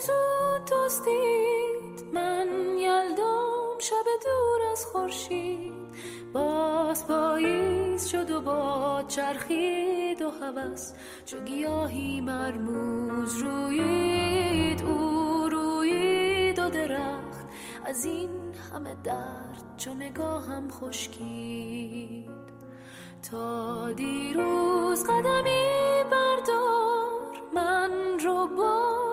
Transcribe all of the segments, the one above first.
زود دستید من یلدام شب دور از خورشید. باز پاییز شد و با چرخید و هوس چو گیاهی مرموز روید او روید و درخت. از این همه درد چو نگاهم خشکید. تا دیروز قدمی بردار من رو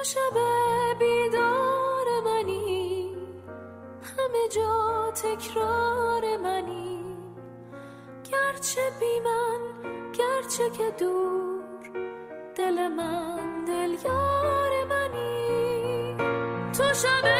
تو شب بیدار منی. همه جا تکرار منی. گرچه بی من گرچه که دور دل من دل یار منی. تو شب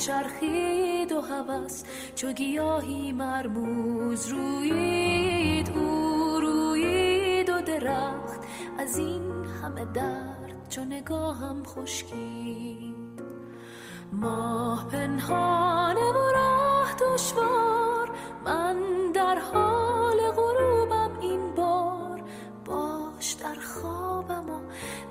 چرخید و هوس. چو گیاهی مرموز روید او روید و درخت. از این همه درد چو نگاهم خشکید. ماه پنهانه و راه دشوار. من در حال غروبم این بار. باش در خوابم و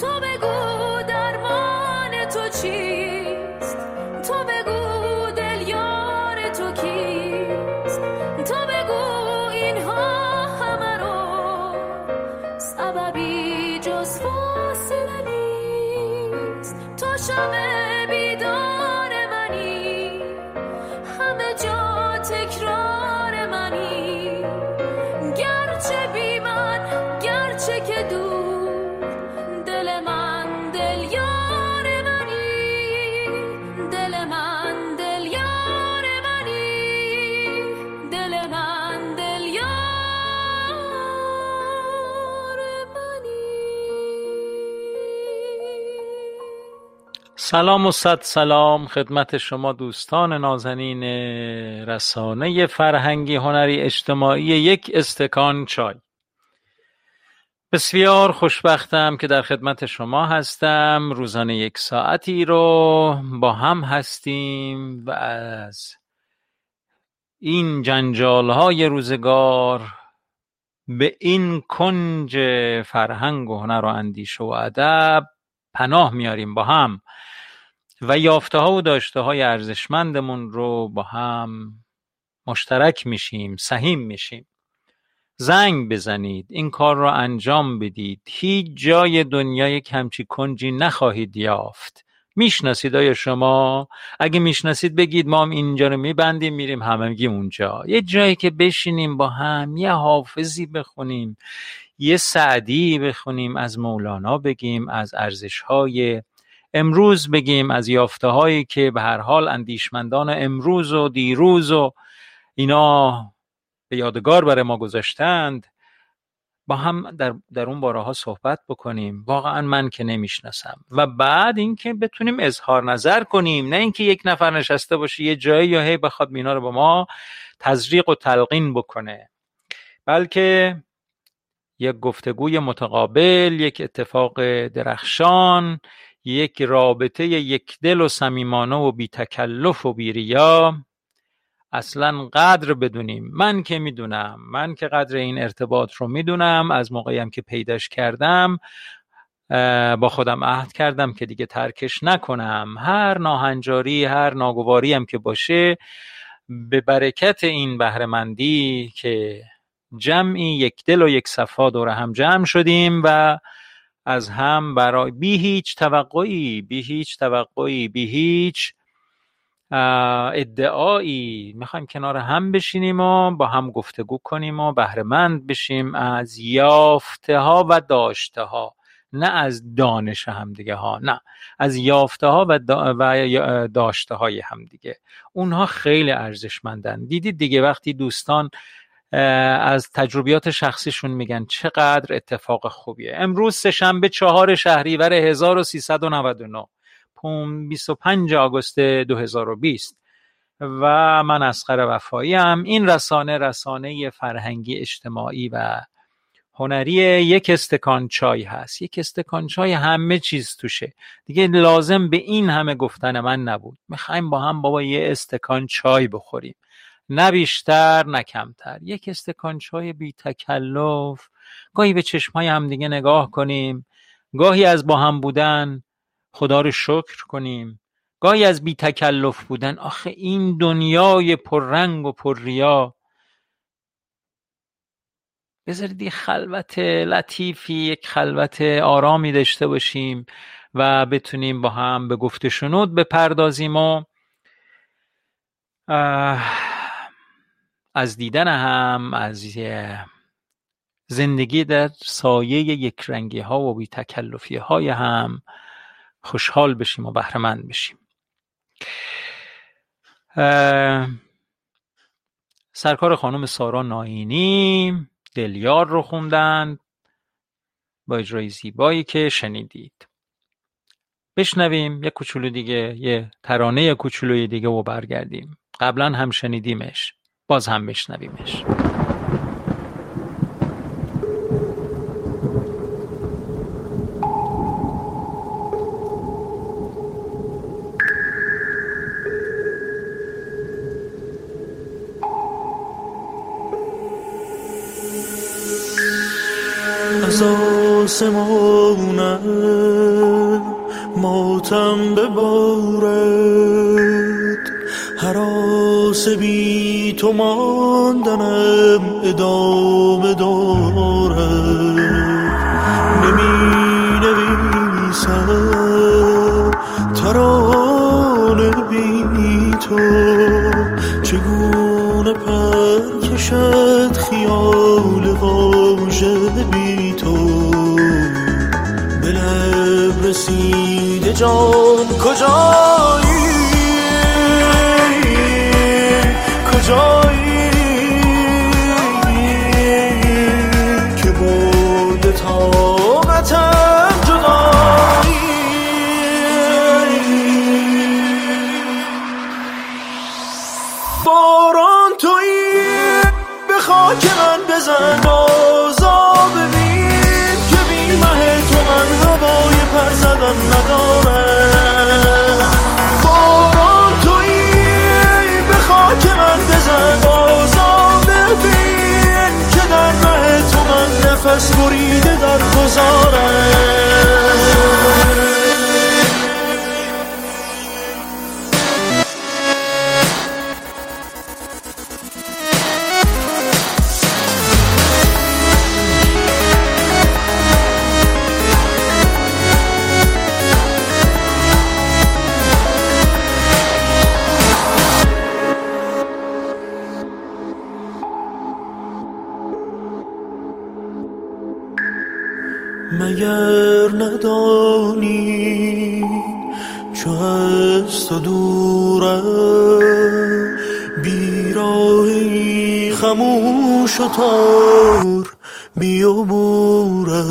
تو بگو تو چیست؟ تو بگو دل یار تو کیست؟ تو بگو اینها همه رو سببی جز فاصله نیست. تو شب سلام و صد سلام. خدمت شما دوستان نازنین رسانه فرهنگی هنری اجتماعی یک استکان چای. بسیار خوشبختم که در خدمت شما هستم. روزانه یک ساعتی رو با هم هستیم و از این جنجال های روزگار به این کنج فرهنگ و هنر و اندیشه و ادب پناه میاریم با هم. و یافته ها و داشته های ارزشمندمون رو با هم مشترک میشیم سهیم میشیم. زنگ بزنید این کار را انجام بدید. هیچ جای دنیای کمچی کنجی نخواهید یافت. می‌شناسید آیا شما؟ اگه می‌شناسید بگید ما هم اینجا رو میبندیم میریم همگی اونجا. یه جایی که بشینیم با هم یه حافظی بخونیم یه سعدی بخونیم از مولانا بگیم از ارزش های امروز بگیم از یافته هایی که به هر حال اندیشمندان امروز و دیروز و اینا به یادگار برای ما گذاشتند با هم در, در اون باره ها صحبت بکنیم. واقعا من که نمی‌شناسم. و بعد اینکه بتونیم اظهار نظر کنیم نه اینکه یک نفر نشسته باشه یه جایی یا هی بخواد مینا رو با ما تزریق و تلقین بکنه بلکه یک گفتگوی متقابل یک اتفاق درخشان یک رابطه یک دل و صمیمانه و بی تکلف و بی ریا. اصلا قدر بدونیم. من که می‌دونم. من که قدر این ارتباط رو می‌دونم. از موقعیم که پیداش کردم با خودم عهد کردم که دیگه ترکش نکنم. هر ناهنجاری هر ناگواری هم که باشه به برکت این بهرهمندی که جمعی یک دل و یک صفا دور هم جمع شدیم و از هم برای بی هیچ توقعی بی هیچ توقعی بی هیچ ادعایی. می‌خوایم کنار هم بشینیم و با هم گفتگو کنیم و بهرهمند بشیم از یافته ها و داشته ها نه از دانش همدیگه ها نه از یافته ها و, و داشته های همدیگه. اونها خیلی ارزشمندن. دیدید دیگه وقتی دوستان از تجربیات شخصیشون میگن چقدر اتفاق خوبیه. امروز سهشنبه چهار شهریور 1399 25 آگوست 2020 و من اسقر وفایی هم این رسانه رسانه فرهنگی اجتماعی و هنری یک استکان چای هست. یک استکان چای همه چیز توشه. دیگه لازم به این همه گفتن من نبود. می‌خوایم با هم بابا یه استکان چای بخوریم. نه بیشتر نه کمتر. یک استکان چای بی تکلف گاهی به چشمای هم دیگه نگاه کنیم. گاهی از با هم بودن خدا رو شکر کنیم. گاهی از بی تکلف بودن. آخه این دنیای پررنگ و پرریا. بذارید یه خلوت لطیفی یک خلوت آرامی داشته باشیم و بتونیم با هم به گفت شنود بپردازیم و از دیدن هم از زندگی در سایه یک ها و بی تکلفی های هم خوشحال بشیم و بهرهمند بشیم. سرکار خانم سارا ناینی دلیار رو خوندن با اجرای زیبایی که شنیدید. بشنویم یه کوچولو دیگه یه ترانه کوچولوی دیگه و برگردیم. قبلا هم شنیدیمش. باز هم بشنویمش. از آسمانه ماتم ببارد حراس تو ماندنم ادامه دارد. نمی نویسم ترانه بی تو. چگونه پر کشد خیال واژه بی تو؟ به لب رسیده جان کجایی در مگر ندانی چو از تو دورم بیراهی خموش و تار بیاموره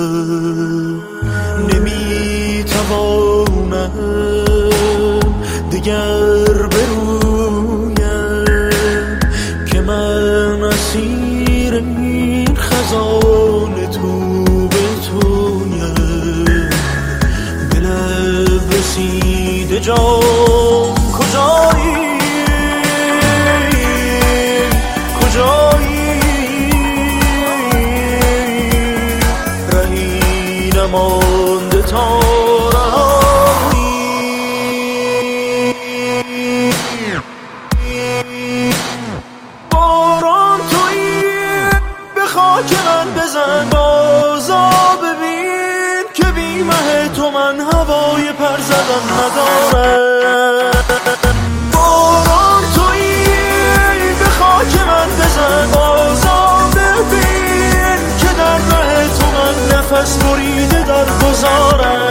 نمی‌توانم دگر رسیده در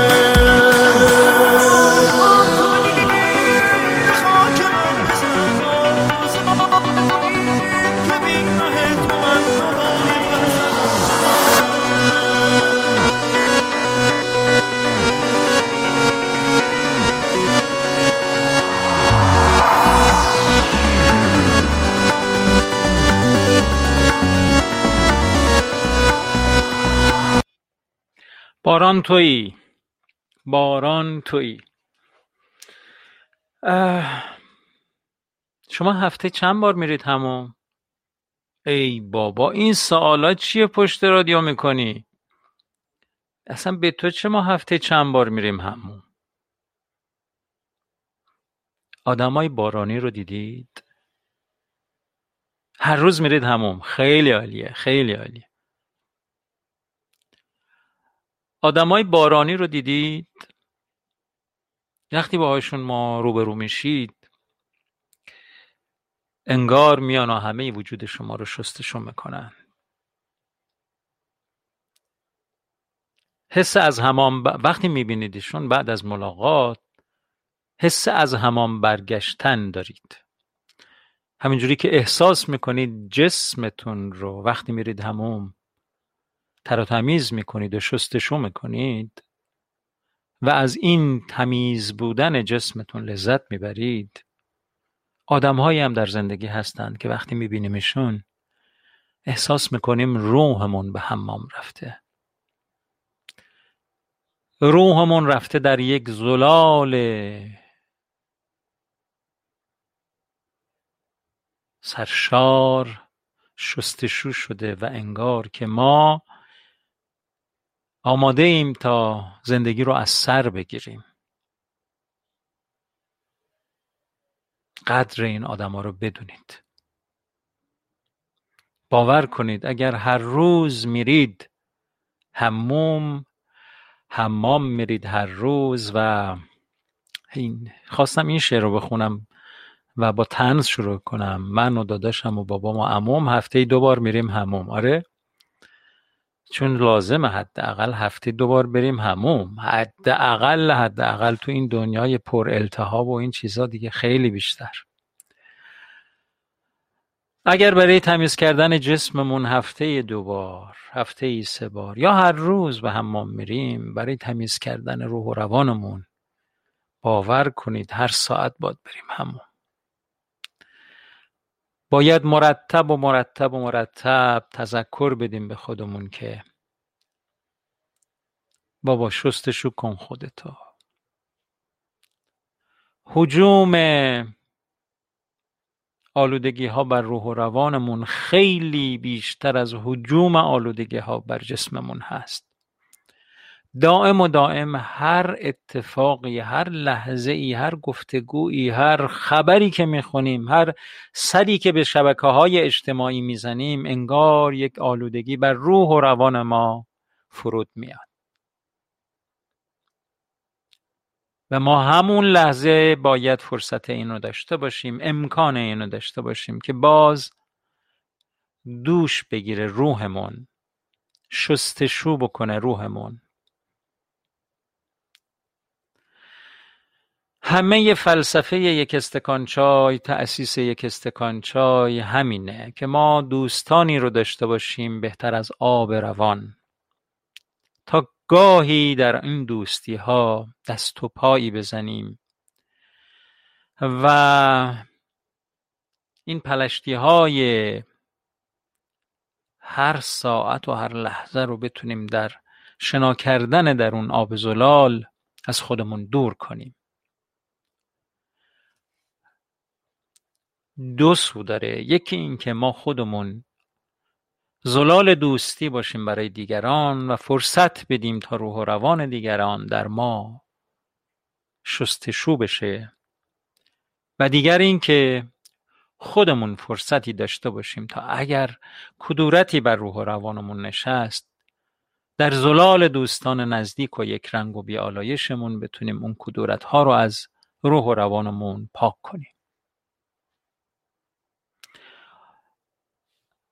باران تویی. باران تویی. اه، شما هفته چند بار میرید همون ای بابا این سوالات چیه پشت رادیو می‌کنی؟ اصلا به تو چه ما هفته چند بار میریم همون آدمای بارانی رو دیدید؟ هر روز میرید هموم خیلی عالیه خیلی عالیه. آدمای بارانی رو دیدید؟ وقتی باهاشون ما روبرو میشید انگار میان و همه وجود شما رو شستشو می‌کنن. حس از همان ب... وقتی میبینیدشون بعد از ملاقات حس از همان برگشتن دارید. همینجوری که احساس می‌کنید جسمتون رو وقتی میرید هموم تر و تمیز می‌کنید و شستشو می‌کنید و از این تمیز بودن جسمتون لذت می‌برید. آدمهایی هم در زندگی هستند که وقتی میبینیمشون احساس می‌کنیم روحمون به حمام رفته. روحمون رفته در یک زلال سرشار شستشو شده و انگار که ما آماده ایم تا زندگی رو از سر بگیریم. قدر این آدما رو بدونید. باور کنید اگر هر روز میرید حموم حمام میرید هر روز و این خواستم این شعر رو بخونم و با تنز شروع کنم. من و داداشم و بابام و عموم هفته بار میریم حموم. آره؟ چون لازمه حداقل هفته دو بار بریم هموم حداقل حداقل تو این دنیای پر التهاب و این چیزا دیگه خیلی بیشتر. اگر برای تمیز کردن جسممون هفته دو بار هفته ای سه بار یا هر روز به حمام میریم برای تمیز کردن روح و روانمون باور کنید هر ساعت باید بریم همون باید مرتب و مرتب و مرتب تذکر بدیم به خودمون که بابا شستشو کن خودتو. حجوم آلودگی ها بر روح و روانمون خیلی بیشتر از حجوم آلودگی ها بر جسممون هست. دائم و دائم هر اتفاقی هر لحظه ای هر گفتگویی هر خبری که می‌خونیم هر سری که به شبکه های اجتماعی می‌زنیم انگار یک آلودگی بر روح و روان ما فرود میاد. و ما همون لحظه باید فرصت اینو داشته باشیم امکان اینو داشته باشیم که باز دوش بگیره روحمون شستشو بکنه روحمون. همه فلسفه یک استکان چای تأسیس یک استکان چای همینه که ما دوستانی رو داشته باشیم بهتر از آب روان. تا گاهی در این دوستی ها دست و پایی بزنیم و این پلشتی های هر ساعت و هر لحظه رو بتونیم در شنا کردن در اون آب زلال از خودمون دور کنیم. دو سو داره. یکی این که ما خودمون زلال دوستی باشیم برای دیگران و فرصت بدیم تا روح و روان دیگران در ما شستشو بشه. و دیگر این که خودمون فرصتی داشته باشیم تا اگر کدورتی بر روح و روانمون نشست در زلال دوستان نزدیک و یک رنگ و بیالایشمون بتونیم اون کدورت ها رو از روح و روانمون پاک کنیم.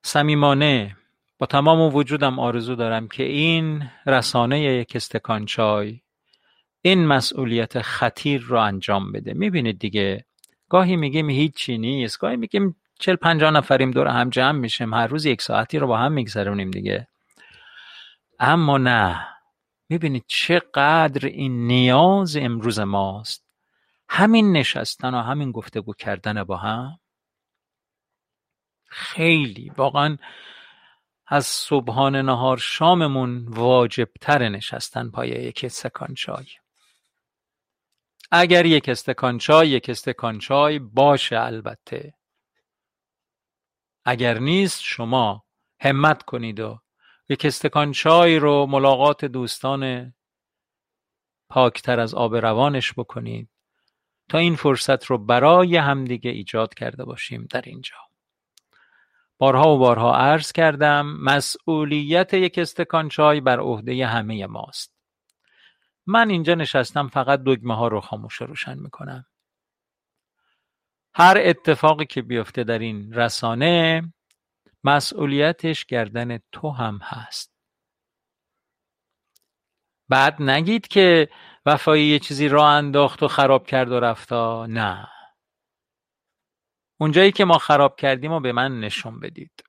صمیمانه. با تمام وجودم آرزو دارم که این رسانه یک استکان چای این مسئولیت خطیر رو انجام بده. می‌بینید دیگه گاهی میگیم هیچی نیست گاهی میگیم چل پنجاه نفریم دور هم جمع میشیم هر روز یک ساعتی رو با هم میگذرونیم دیگه. اما نه. می‌بینید چقدر این نیاز امروز ماست. همین نشستن و همین گفتگو کردن با هم خیلی. واقعا از صبحان نهار شاممون واجبتر نشستن پای یک استکان چای. اگر یک استکان چای یک استکان چای باشه البته. اگر نیست شما همت کنید و یک استکان چای رو ملاقات دوستان پاکتر از آب روانش بکنید تا این فرصت رو برای همدیگه ایجاد کرده باشیم در اینجا. بارها و بارها عرض کردم مسئولیت یک استکان چای بر عهده همه ماست. من اینجا نشستم فقط دگمه ها رو خاموش روشن می‌کنم. هر اتفاقی که بیفته در این رسانه مسئولیتش گردن تو هم هست. بعد نگید که وفایی یه چیزی را انداخت و خراب کرد و رفتا نه. اونجایی که ما خراب کردیم و به من نشون بدید.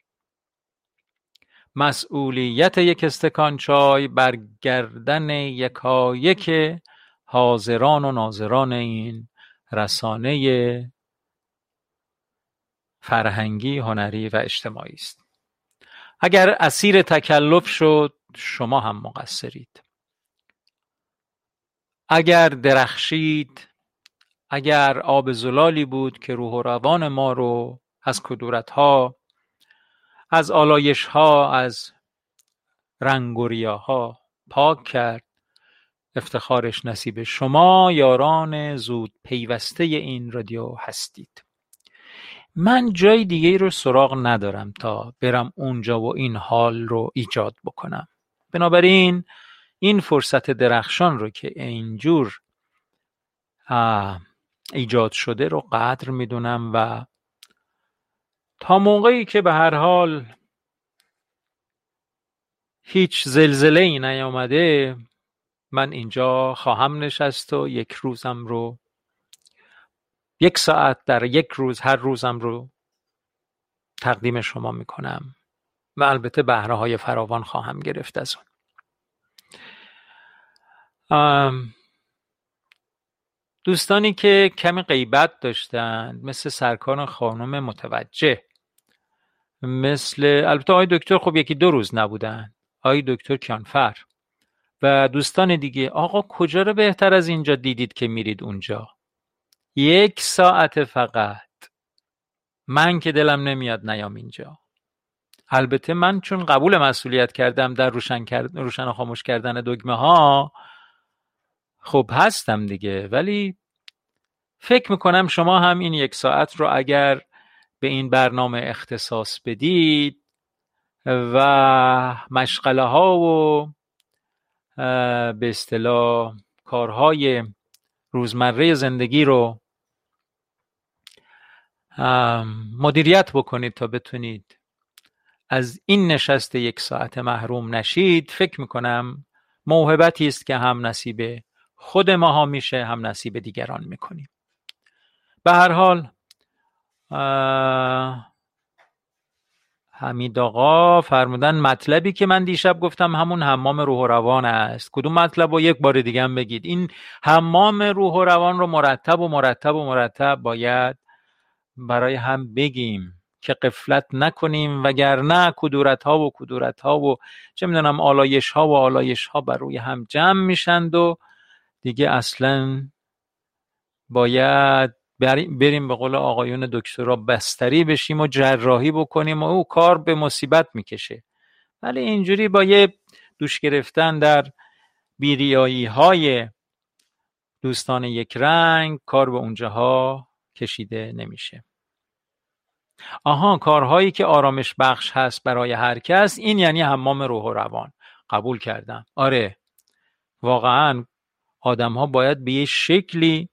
مسئولیت یک استکان چای بر گردن یکایک حاضران و ناظران این رسانه فرهنگی هنری و اجتماعی است. اگر اسیر تکلف شد شما هم مقصرید. اگر درخشید اگر آب زلالی بود که روح و روان ما رو از کدورت ها از آلایش ها از رنگ و ریاها پاک کرد. افتخارش نصیب شما یاران زود پیوسته این رادیو هستید. من جای دیگه رو سراغ ندارم تا برم اونجا و این حال رو ایجاد بکنم. بنابراین این فرصت درخشان رو که اینجور ایجاد شده رو قدر می‌دونم و تا موقعی که به هر حال هیچ زلزله ای نیامده من اینجا خواهم نشست و یک روزم رو یک ساعت در یک روز هر روزم رو تقدیم شما می‌کنم و البته بهره های فراوان خواهم گرفت از اون. دوستانی که کمی غیبت داشتند مثل سرکار خانم متوجه مثل البته آقای دکتر خب یکی دو روز نبودن آقای دکتر کیانفر و دوستان دیگه. آقا کجا رو بهتر از اینجا دیدید که میرید اونجا؟ یک ساعت فقط. من که دلم نمیاد نیام اینجا. البته من چون قبول مسئولیت کردم در روشن, کرد... روشن خاموش کردن دگمه ها خب هستم دیگه ولی فکر می‌کنم شما هم این یک ساعت رو اگر به این برنامه اختصاص بدید و مشغله ها و به اصطلاح کارهای روزمره زندگی رو مدیریت بکنید تا بتونید از این نشست یک ساعت محروم نشید. فکر می‌کنم موهبتی است که هم نصیب خود ماها میشه هم نصیب دیگران می‌کنیم. به هر حال حمید آقا فرمودن مطلبی که من دیشب گفتم همون حمام روح و روان است. کدوم مطلب رو یک بار دیگه هم بگید. این حمام روح و روان رو مرتب و مرتب و مرتب باید برای هم بگیم که قفلت نکنیم وگرنه کدورت ها و کدورت ها و چه می‌دونم آلایش ها و آلایش ها بر روی هم جمع میشند و دیگه اصلا باید بریم به قول آقایون دکترا بستری بشیم و جراحی بکنیم و او کار به مصیبت می‌کشه. ولی اینجوری با یه دوش گرفتن در بیریایی های دوستان یک رنگ کار به اونجاها کشیده نمیشه. آها کارهایی که آرامش بخش هست برای هر کس این یعنی حمام روح و روان. قبول کردم. آره. واقعا آدم ها باید به یه شکلی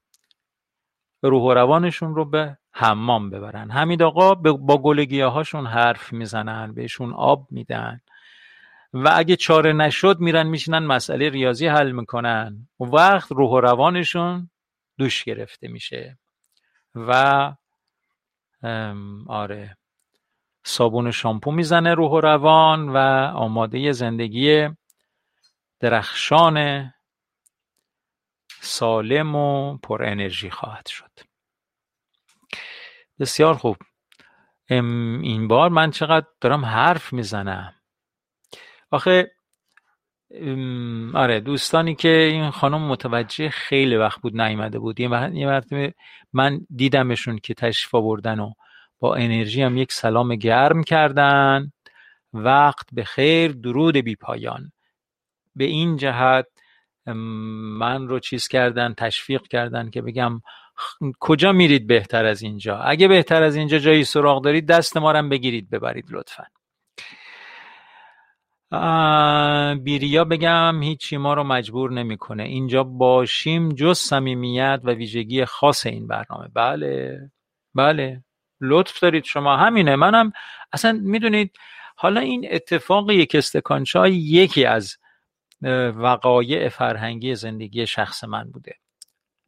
روح و روانشون رو به حمام ببرن. حمید آقا با گل هاشون حرف می‌زنن بهشون آب میدن و اگه چاره نشد میرن میشینن مسئله ریاضی حل می‌کنن. و وقت روح و روانشون دوش گرفته میشه و آره صابون شامپو می‌زنه روح و روان و آماده زندگی درخشان سالم و پر انرژی خواهد شد. بسیار خوب. این بار من چقدر دارم حرف می‌زنم. آخه آره دوستانی که این خانم متوجه خیلی وقت بود نیامده بود. یه مرتبه من دیدمشون که تشریف آوردن و با انرژی هم یک سلام گرم کردن. وقت به خیر درود بی پایان. به این جهت من رو چیز کردن تشویق کردن که بگم کجا میرید بهتر از اینجا؟ اگه بهتر از اینجا جایی سراغ دارید دست ما رو بگیرید ببرید لطفا. بیریا بگم هیچی ما رو مجبور نمی‌کنه. اینجا باشیم جز صمیمیت و ویژگی خاص این برنامه. بله بله. لطف دارید شما. همینه. منم اصلا می‌دونید حالا این اتفاق یک استکان چای یکی از وقایع فرهنگی زندگی شخص من بوده.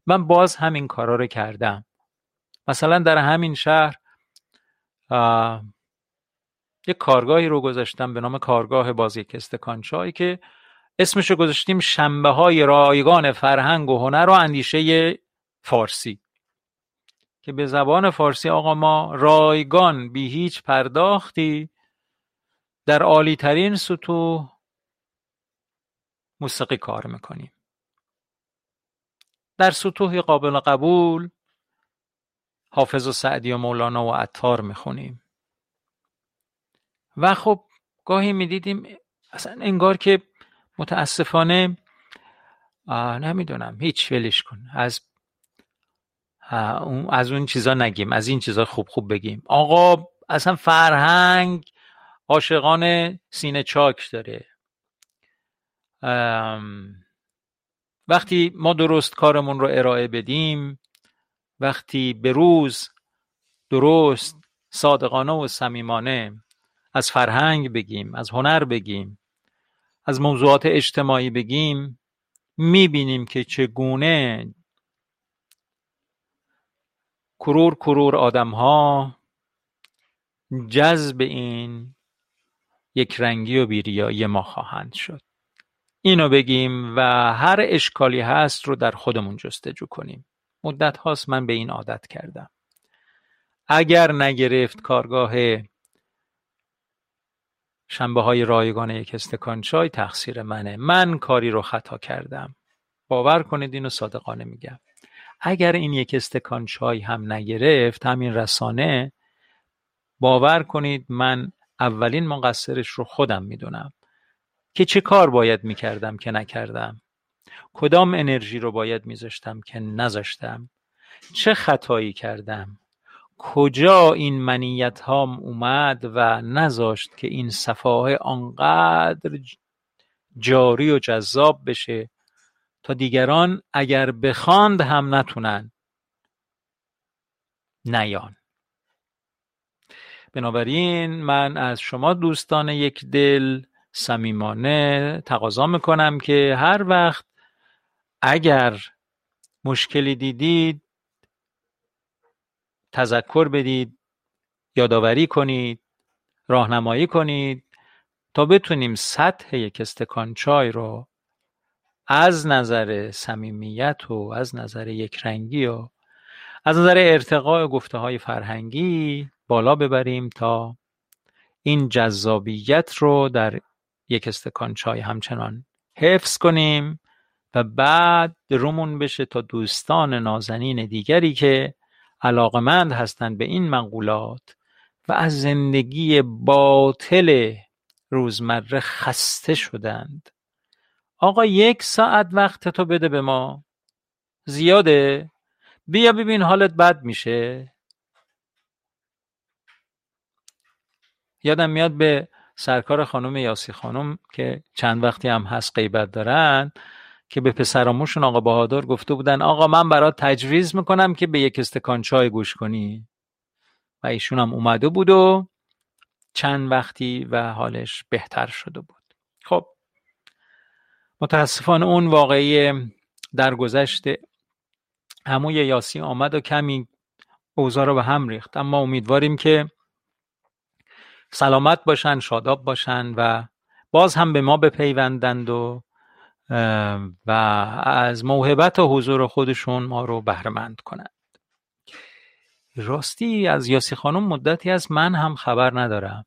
من باز همین کارا رو کردم. مثلا در همین شهر یک کارگاهی رو گذاشتم به نام کارگاه باز یک استکان که اسمش رو گذاشتیم شنبه های رایگان فرهنگ و هنر و اندیشه فارسی. که به زبان فارسی آقا ما رایگان بی هیچ پرداختی در عالی ترین سطوح موسیقی کار می‌کنیم در سطوحی قابل قبول حافظ و سعدی و مولانا و عطار می‌خونیم. و خب گاهی می‌دیدیم اصلا انگار که متاسفانه نمی‌دونم هیچ ولش کن. از از اون چیزا نگیم از این چیزا خوب خوب بگیم. آقا اصلا فرهنگ عاشقان سینه چاک داره. وقتی ما درست کارمون رو ارائه بدیم وقتی به روز درست صادقانه و صمیمانه از فرهنگ بگیم از هنر بگیم از موضوعات اجتماعی بگیم می‌بینیم که چگونه کرور کرور آدم ها جذب این یک رنگی و بیریایی ما خواهند شد. اینو بگیم و هر اشکالی هست رو در خودمون جستجو کنیم. مدت هاست من به این عادت کردم. اگر نگرفت کارگاه شنبه های رایگان یک استکان چای تقصیر منه. من کاری رو خطا کردم. باور کنید اینو صادقانه میگم. اگر این یک استکان چای هم نگرفت همین رسانه باور کنید من اولین مقصرش رو خودم می‌دونم. که چه کار باید می‌کردم که نکردم؟ کدام انرژی رو باید میذاشتم که نذاشتم؟ چه خطایی کردم؟ کجا این منیت هام اومد و نذاشت که این صفحه آنقدر جاری و جذاب بشه تا دیگران اگر بخواند هم نتونن؟ نیان. بنابراین من از شما دوستان یک دل صمیمانه تقاضا می‌کنم که هر وقت اگر مشکلی دیدید تذکر بدید یادآوری کنید راهنمایی کنید تا بتونیم سطح یک استکان چای رو از نظر صمیمیت و از نظر یک رنگی و از نظر ارتقاء گفته های فرهنگی بالا ببریم تا این جذابیت رو در یک استکان چای همچنان حفظ کنیم و بعد رومون بشه تا دوستان نازنین دیگری که علاقمند هستند به این مقولات و از زندگی باطل روزمره خسته شدند. آقا یک ساعت وقت تو بده به ما. زیاده؟ بیا ببین حالت بد میشه. یادم میاد به سرکار خانم یاسی خانم که چند وقتی هم هست غیبت دارن که به پسراموشون آقا بهادر گفته بودن آقا من برات تجویز می‌کنم که به یک استکان چای گوش کنی. و ایشون هم اومده بود و چند وقتی و حالش بهتر شده بود. خب متاسفانه اون واقعی درگذشت هموی یاسی آمد و کمی اوضاع رو به هم ریخت. اما امیدواریم که سلامت باشن شاداب باشن و باز هم به ما بپیوندند و و از موهبت و حضور خودشون ما رو بهرهمند کنند. راستی از یاسی خانم مدتی از من هم خبر ندارم.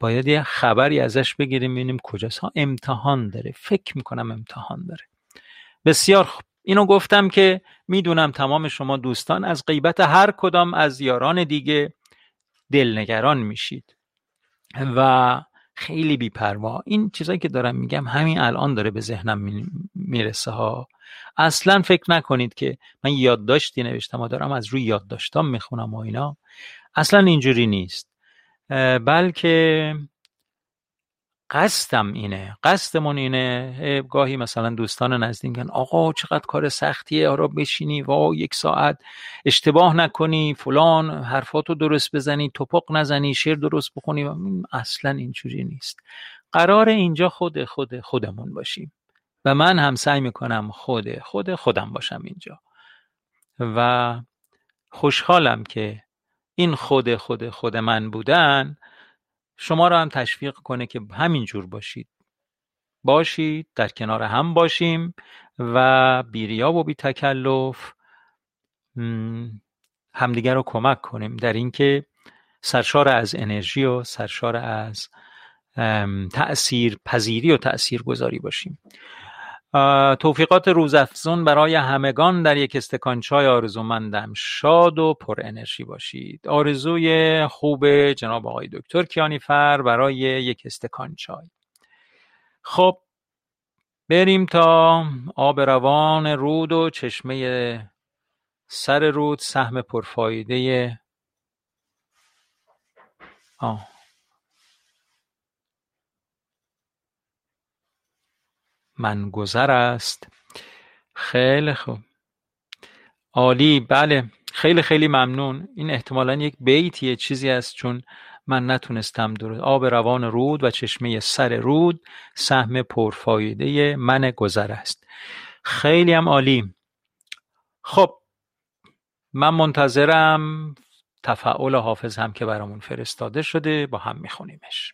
باید یه خبری ازش بگیریم ببینیم کجاست ها امتحان داره. فکر می‌کنم امتحان داره. بسیار خوب. اینو گفتم که می‌دونم تمام شما دوستان از غیبت هر کدام از یاران دیگه دلنگران میشید. و خیلی بیپروا. این چیزایی که دارم میگم همین الان داره به ذهنم می‌رسه ها. اصلا فکر نکنید که من یادداشتی نوشتم و دارم از روی یادداشتام می‌خونم و اینا. اصلا اینجوری نیست. بلکه قصدم اینه قصدمون اینه گاهی مثلا دوستان نزدیک آقا چقدر کار سختیه آرا بشینی و یک ساعت اشتباه نکنی فلان حرفاتو درست بزنی توپق نزنی شعر درست بخونی اصلا اینجوری نیست. قرار اینجا خود خود خودمون باشیم. و من هم سعی می‌کنم خود خود خودم باشم اینجا. و خوشحالم که این خود خود خود من بودن شما را هم تشویق کنه که همین جور باشید. باشید در کنار هم باشیم و بیریا و بی تکلف همدیگر رو کمک کنیم در اینکه سرشار از انرژی و سرشار از تأثیر پذیری و تأثیر گذاری باشیم. توفیقات روزافزون برای همگان در یک استکان چای آرزومندم. شاد و پر انرژی باشید. آرزوی خوب جناب آقای دکتر کیانیفر برای یک استکان چای. خب بریم تا آب روان رود و چشمه سر رود سهم پرفایده آه. من گذر است. خیلی خوب. عالی بله. خیلی خیلی ممنون. این احتمالا یک بیتیه چیزی است چون من نتونستم درست. آب روان رود و چشمه سر رود سهم پرفایده من گذر است. خیلی هم عالی. خب من منتظرم. تفعول حافظ هم که برامون فرستاده شده با هم میخونیمش.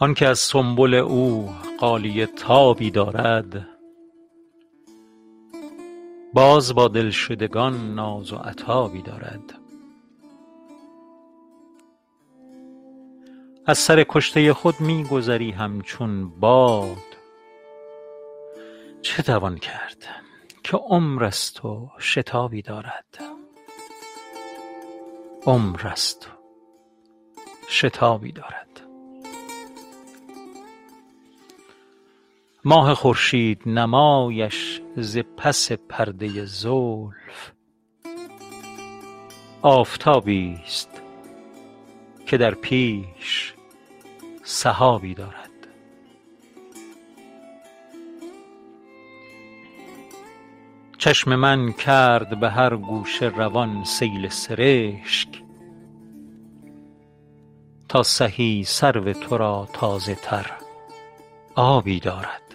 آنکه از سنبل او غالیه تابی دارد باز با دلشدگان ناز و عتابی دارد. از سر کشته خود می گذری همچون باد. چه توان کرد که عمر است و شتابی دارد؟ عمر است و شتابی دارد. ماه خورشید نمایش ز پس پرده زلف. آفتابی است که در پیش سحابی دارد. چشم من کرد به هر گوشه روان سیل سرشک تا سهی سرو تو را تازه تر آبی دارد.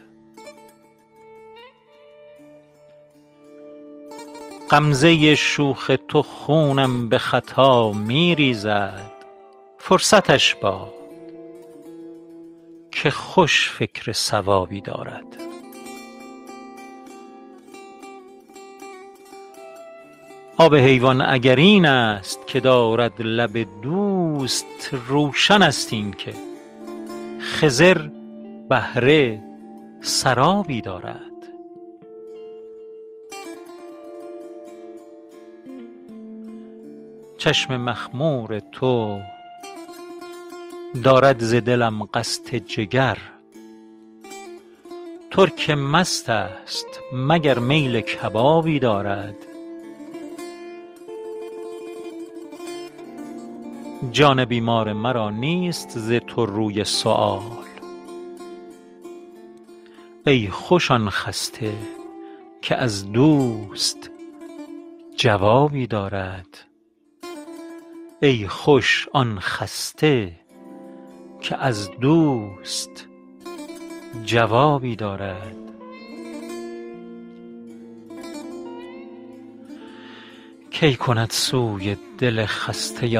غمزه شوخ تو خونم به خطا می ریزد فرصتش باد که خوش فکر صوابی دارد. آب حیوان اگر این است که دارد لب دوست روشن است این که خضر بهره سرابی دارد. چشم مخمور تو دارد ز دلم قصد جگر. ترک مست است مگر میل کبابی دارد. جان بیمار مرا نیست ز تو روی سؤال. ای خوش آن خسته که از دوست جوابی دارد. ای خوش آن خسته که از دوست جوابی دارد. کی کند سوی دل خسته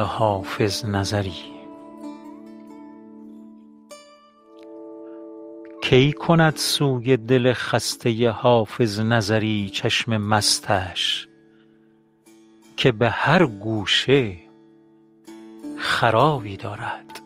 حافظ نظری چشم مستش که به هر گوشه خرابی دارد.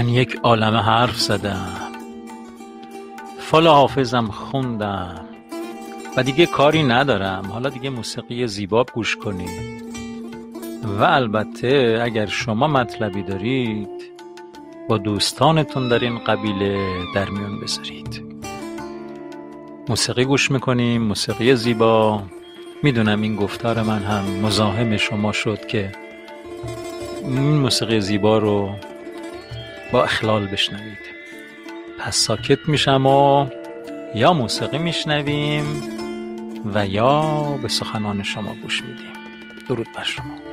من یک عالم حرف زدم. فال حافظم خوندم. و دیگه کاری ندارم. حالا دیگه موسیقی زیبا گوش کنید. و البته اگر شما مطلبی دارید با دوستانتون در این قبیله در میون بذارید. موسیقی گوش می‌کنیم موسیقی زیبا. می‌دونم این گفتار من هم مزاحم شما شد که این موسیقی زیبا رو با اخلال بشنوید. پس ساکت میشم و یا موسیقی میشنویم و یا به سخنان شما گوش میدیم. درود بر شما.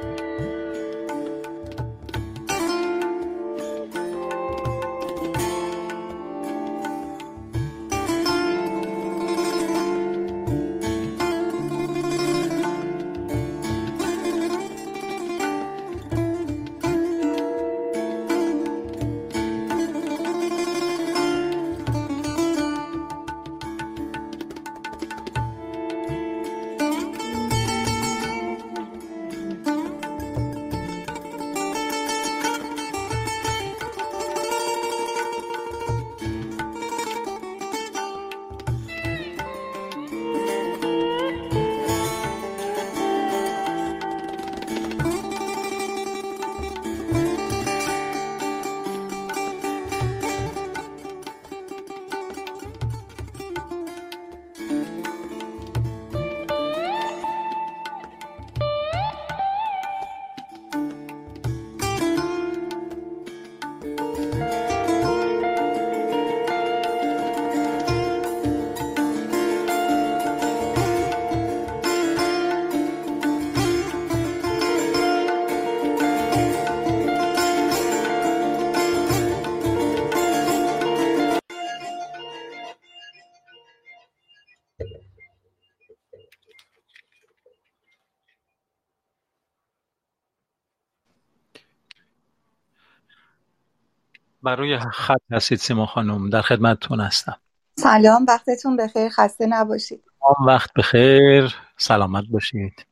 برای خط هستید سیما خانم. در خدمتتون هستم. سلام وقتتون بخیر. خسته نباشید. آن وقت بخیر. سلامت باشید.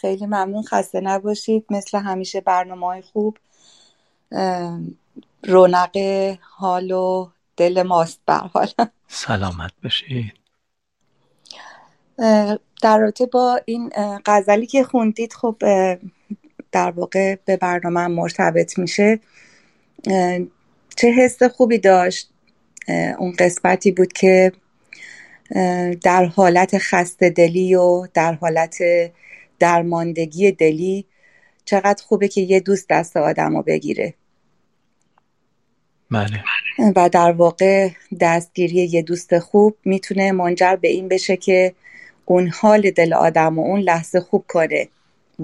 خیلی ممنون. خسته نباشید. مثل همیشه برنامه های خوب رونق حال و دل ماست بر حال. سلامت باشید. در رابطه با این غزلی که خوندید خب در واقع به برنامه مرتبط میشه. چه حس خوبی داشت؟ اون قسمتی بود که در حالت خسته دلی و در حالت درماندگی دلی چقدر خوبه که یه دوست دست آدم رو بگیره. بله. و در واقع دستگیری یه دوست خوب می‌تونه منجر به این بشه که اون حال دل آدم و اون لحظه خوب کنه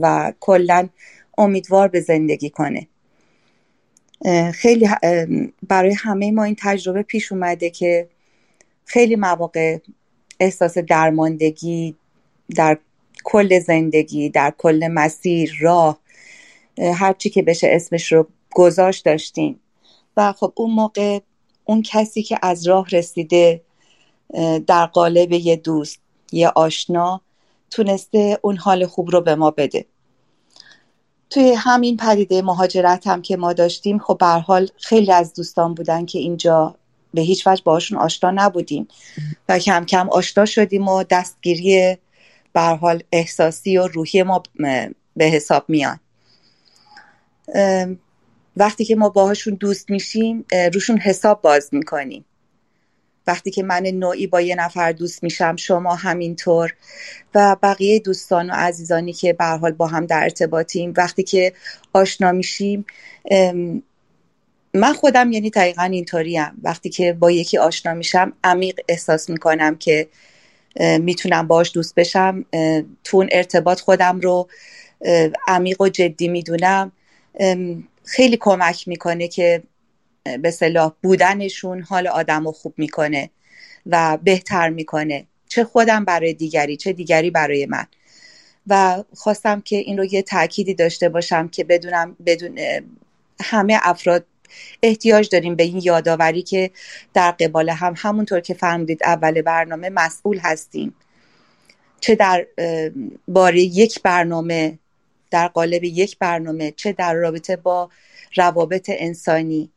و کلا امیدوار به زندگی کنه. خیلی برای همه ما این تجربه پیش اومده که خیلی مواقع احساس درماندگی در کل زندگی در کل مسیر راه هرچی که بشه اسمش رو گذاشت داشتیم. و خب اون موقع اون کسی که از راه رسیده در قالب یه دوست یه آشنا تونسته اون حال خوب رو به ما بده. توی همین پدیده مهاجرت هم که ما داشتیم خب به حال خیلی از دوستان بودن که اینجا به هیچ وجه باشون آشنا نبودیم. و کم کم آشنا شدیم و دستگیری به حال احساسی و روحی ما به حساب میان وقتی که ما باهاشون دوست میشیم روشون حساب باز می‌کنیم. وقتی که من نوعی با یه نفر دوست میشم شما همینطور. و بقیه دوستان و عزیزانی که به حال با هم در ارتباطیم. وقتی که آشنا میشیم من خودم یعنی دقیقا اینطوریم. وقتی که با یکی آشنا میشم عمیق احساس می‌کنم که می‌تونم باش دوست بشم. تو اون ارتباط خودم رو عمیق و جدی می‌دونم. خیلی کمک می‌کنه که به صلاح بودنشون حال آدم رو خوب می‌کنه و بهتر می‌کنه. چه خودم برای دیگری چه دیگری برای من. و خواستم که این رو یه تأکیدی داشته باشم که بدونم بدون همه افراد احتیاج داریم به این یادآوری که در قبال هم همونطور که فرمودید اول برنامه مسئول هستیم. چه در باره یک برنامه در قالب یک برنامه چه در رابطه با روابط انسانی.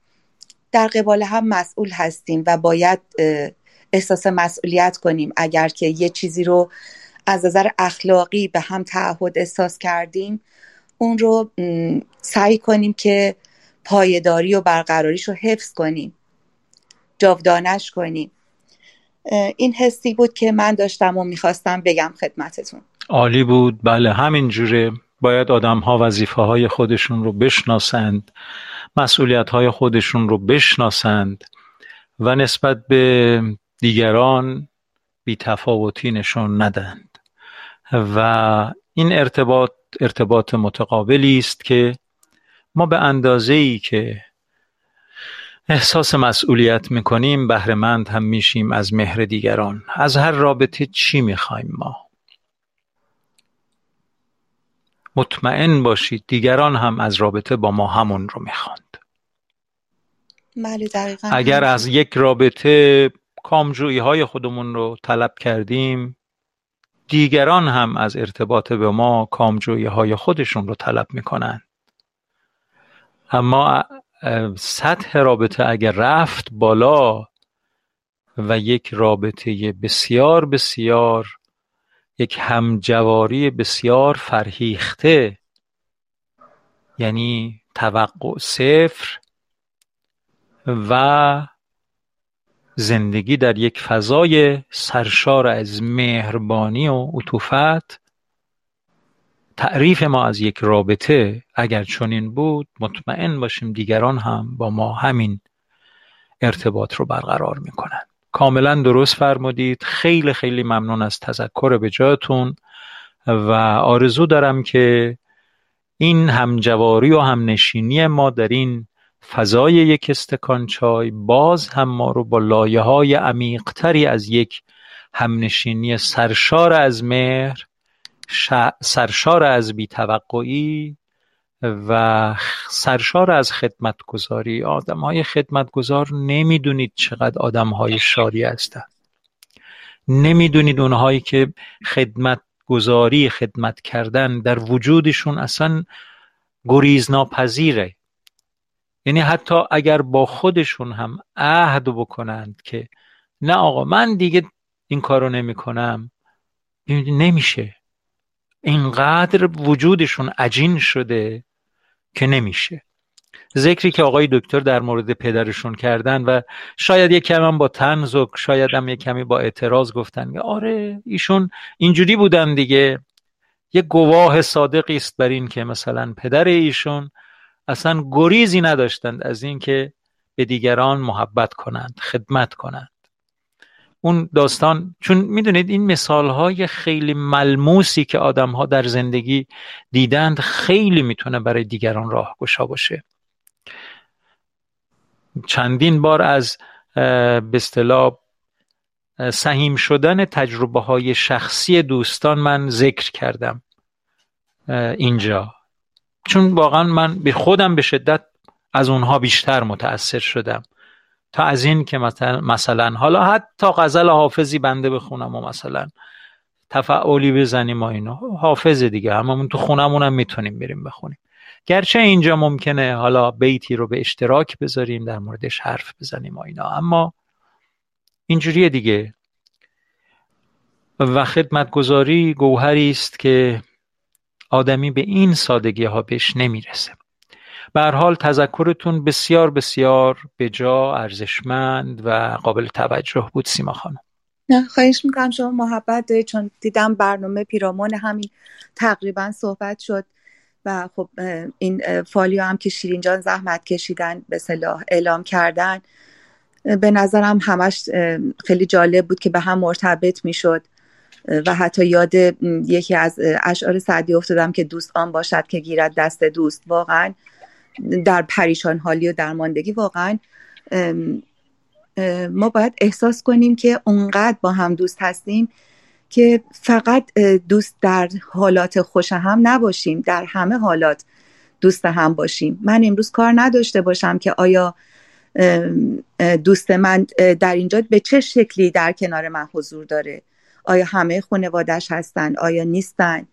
در قبال هم مسئول هستیم و باید احساس مسئولیت کنیم اگر که یه چیزی رو از نظر اخلاقی به هم تعهد احساس کردیم اون رو سعی کنیم که پایداری و برقراریش رو حفظ کنیم جاودانش کنیم. این حسی بود که من داشتم و می‌خواستم بگم خدمتتون. عالی بود. بله همین جوره. باید آدم ها وظیفه های خودشون رو بشناسند. مسئولیت های خودشون رو بشناسند و نسبت به دیگران بیتفاوتی نشون ندند و این ارتباط ارتباط متقابلی است که ما به اندازه ای که احساس مسئولیت می‌کنیم بهرهمند هم میشیم از مهر دیگران. از هر رابطه چی می‌خوایم ما؟ مطمئن باشید دیگران هم از رابطه با ما همون رو می‌خواند بله دقیقا اگر از یک رابطه کامجویی های خودمون رو طلب کردیم دیگران هم از ارتباط به ما کامجویی های خودشون رو طلب می‌کنن. اما سطح رابطه اگر رفت بالا و یک رابطه بسیار بسیار یک همجواری بسیار فرهیخته یعنی توقع صفر و زندگی در یک فضای سرشار از مهربانی و عطوفت تعریف ما از یک رابطه اگر چنین بود مطمئن باشیم دیگران هم با ما همین ارتباط رو برقرار می‌کنن کاملا درست فرمودید. خیلی خیلی ممنون از تذکر به جاتون و آرزو دارم که این همجواری و همنشینی ما در این فضای یک استکان چای باز هم ما رو با لایه های عمیقتری از یک همنشینی سرشار از مهر سرشار از بیتوقعی و سرشار از خدمتگذاری آدم های خدمتگذار نمی‌دونید چقدر آدم های شاری هستند نمی‌دونید اونهایی که خدمت گذاری خدمت کردن در وجودشون اصلا گریز ناپذیره یعنی حتی اگر با خودشون هم عهد بکنند که نه آقا من دیگه این کارو نمی کنم نمیشه. اینقدر وجودشون عجین شده که نمیشه. ذکری که آقای دکتر در مورد پدرشون کردن و شاید یک کمی با تنز و شاید هم یک کمی با اعتراض گفتن. آره ایشون اینجوری بودن دیگه. یه گواه صادقی است بر این که مثلا پدر ایشون اصلا گریزی نداشتند از اینکه به دیگران محبت کنند خدمت کنند. اون داستان چون می‌دونید این مثال های خیلی ملموسی که آدم ها در زندگی دیدند خیلی می‌تونه برای دیگران راهگشا باشه. چندین بار از به اصطلاح سهیم شدن تجربه های شخصی دوستان من ذکر کردم اینجا. چون واقعا من به خودم به شدت از اونها بیشتر متاثر شدم. تا از این که مثلا, مثلا حالا حتی غزل حافظی بنده بخونم و مثلا تفعولی بزنیم و اینا حافظ دیگه هممون تو خونمون می‌تونیم بریم بخونیم. گرچه اینجا ممکنه حالا بیتی رو به اشتراک بذاریم در موردش حرف بزنیم و اینا. اما اینجوریه دیگه. و خدمتگذاری گوهری است که آدمی به این سادگی ها بهش نمی‌رسه. به حال تذکرتون بسیار بسیار به جا ارزشمند و قابل توجه بود سیما خانم. نه خواهش می‌کنم شما محبت دارید چون دیدم برنامه پیرامون همین تقریبا صحبت شد و خب این فالیو هم که شیرین جان زحمت کشیدن به صلاح اعلام کردن به نظرم همش خیلی جالب بود که به هم مرتبط می‌شد. و حتی یاد یکی از اشعار سعدی افتادم که دوست آن باشد که گیرد دست دوست. واقعا در پریشان حالی و درماندگی واقعا ما باید احساس کنیم که اونقدر با هم دوست هستیم که فقط دوست در حالات خوش هم نباشیم در همه حالات دوست هم باشیم. من امروز کار نداشته باشم که آیا دوست من در اینجا به چه شکلی در کنار من حضور داره. آیا همه خانوادش هستن؟ آیا نیستن؟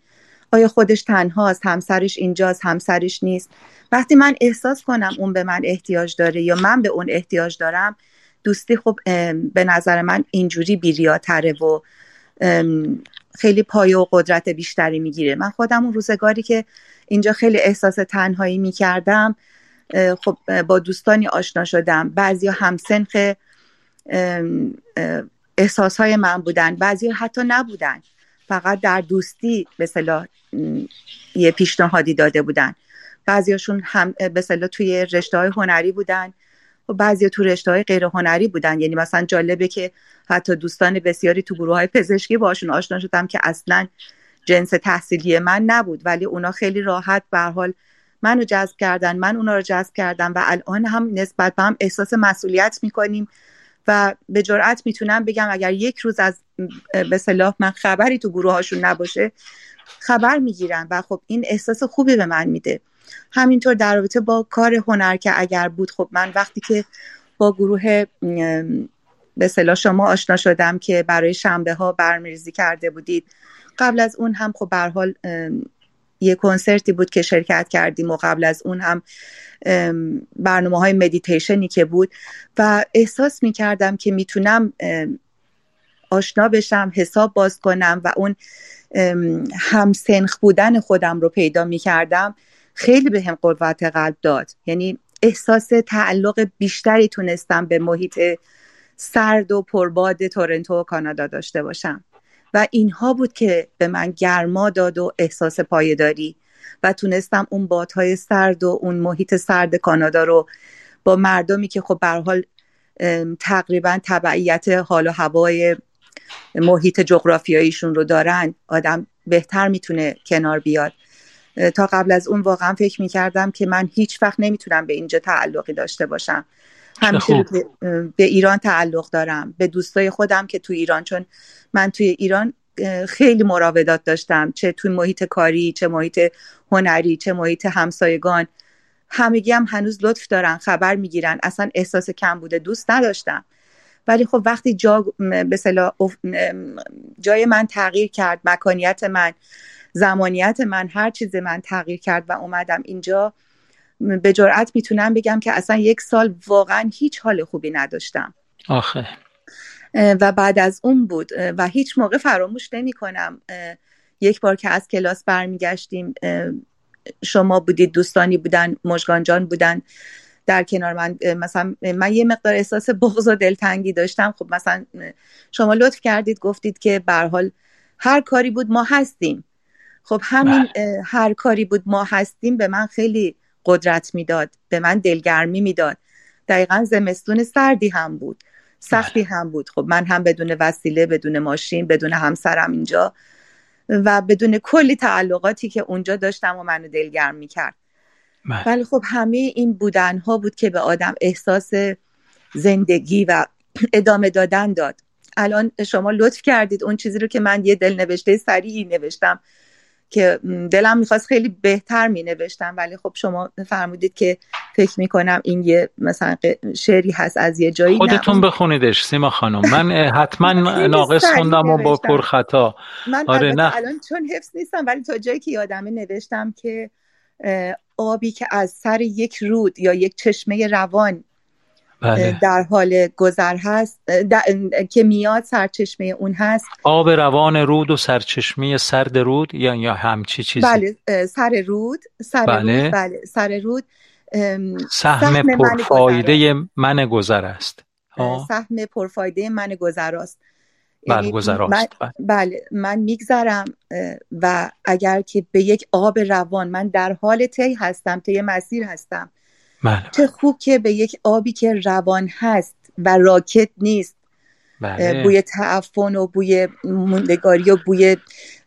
آیا خودش تنهاست؟ همسرش اینجاست همسرش نیست؟ وقتی من احساس کنم اون به من احتیاج داره یا من به اون احتیاج دارم دوستی خب به نظر من اینجوری بیریاتره و خیلی پایه و قدرت بیشتری می‌گیره. من خودم اون روزگاری که اینجا خیلی احساس تنهایی می‌کردم خب با دوستانی آشنا شدم. بعضی همسنخ احساس های من بودن. بعضی حتی نبودن. فقط در دوستی به یه پیشنهادی داده بودن. بعضیاشون هم به توی رشته های هنری بودن. و بعضی تو رشته های غیر هنری بودن. یعنی مثلا جالبه که حتی دوستان بسیاری تو گروه های پزشکی باشون آشنا شدم که اصلا جنس تحصیلی من نبود. ولی اونا خیلی راحت به حال منو جذب کردن من اونا رو جذب کردم و الان هم نسبت به هم احساس مسئولیت می‌کنیم. و به جرأت می‌تونم بگم اگر یک روز از به صلاح من خبری تو گروه هاشون نباشه خبر می‌گیرم و خب این احساس خوبی به من میده. همینطور در رابطه با کار هنر که اگر بود خب من وقتی که با گروه به صلاح شما آشنا شدم که برای شنبه ها برمیریزی کرده بودید قبل از اون هم خب حال یه کنسرتی بود که شرکت کردیم و قبل از اون هم برنامه های مدیتیشنی که بود. و احساس می کردم که می‌تونم آشنا بشم حساب باز کنم و اون همسنخ بودن خودم رو پیدا می کردم خیلی به هم قوت قلب داد. یعنی احساس تعلق بیشتری تونستم به محیط سرد و پرباد تورنتو و کانادا داشته باشم. و اینها بود که به من گرما داد و احساس پایداری و تونستم اون بادهای سرد و اون محیط سرد کانادا رو با مردمی که خب به حال تقریبا تبعیت حال و هوای محیط جغرافیاییشون رو دارن آدم بهتر می‌تونه کنار بیاد. تا قبل از اون واقعا فکر می‌کردم که من هیچ وقت نمی‌تونم به اینجا تعلقی داشته باشم. همیشه به ایران تعلق دارم. به دوستای خودم که تو ایران چون من توی ایران خیلی مراودات داشتم. چه توی محیط کاری چه محیط هنری چه محیط همسایگان. همگی هم هنوز لطف دارن خبر می‌گیرن. اصلا احساس کم بوده. دوست نداشتم. ولی خب وقتی جا به جای من تغییر کرد مکانیت من زمانیت من هر چیز من تغییر کرد و اومدم اینجا به جرأت می‌تونم بگم که اصلا یک سال واقعا هیچ حال خوبی نداشتم. آخه. و بعد از اون بود. و هیچ موقع فراموش نمی کنم یک بار که از کلاس برمیگشتیم شما بودید دوستانی بودن مشگانجان بودن در کنار من. مثلا من یه مقدار احساس بغض و دلتنگی داشتم. خب مثلا شما لطف کردید گفتید که به حال هر کاری بود ما هستیم. خب همین بله. هر کاری بود ما هستیم به من خیلی قدرت می‌داد به من دلگرمی می‌داد دقیقا زمستون سردی هم بود سختی بله. هم بود خب من هم بدون وسیله بدون ماشین بدون همسرم اینجا و بدون کلی تعلقاتی که اونجا داشتم و منو دلگرم می‌کرد بله. ولی خب همه این بودن ها بود که به آدم احساس زندگی و ادامه دادن داد الان شما لطف کردید اون چیزی رو که من یه دل نوشته سریعی نوشتم که دلم می‌خواست خیلی بهتر می نوشتم ولی خب شما فرمودید که فکر می‌کنم این یه مثلا شعری هست از یه جایی خودتون بخونیدش سیما خانم. من حتما ناقص خوندم و با پر خطا من آره نه. الان چون حفظ نیستم ولی تا جایی که یادمه نوشتم که آبی که از سر یک رود یا یک چشمه روان بله. در حال گذر هست که میاد سرچشمه اون هست. آب روان رود و سرچشمه سرد رود یا یا همچی چیزی؟ بله سر رود سر بله. رود بله. سر رود. سهم پرفایده من گذر است. سهم پرفایده من گذر است. بله یعنی گذر من بله. من میگذرم و اگر که به یک آب روان من در حال طی هستم طی مسیر هستم بله. چه خوب که به یک آبی که روان هست و راکت نیست بله. بوی تعفن و بوی موندگاری و بوی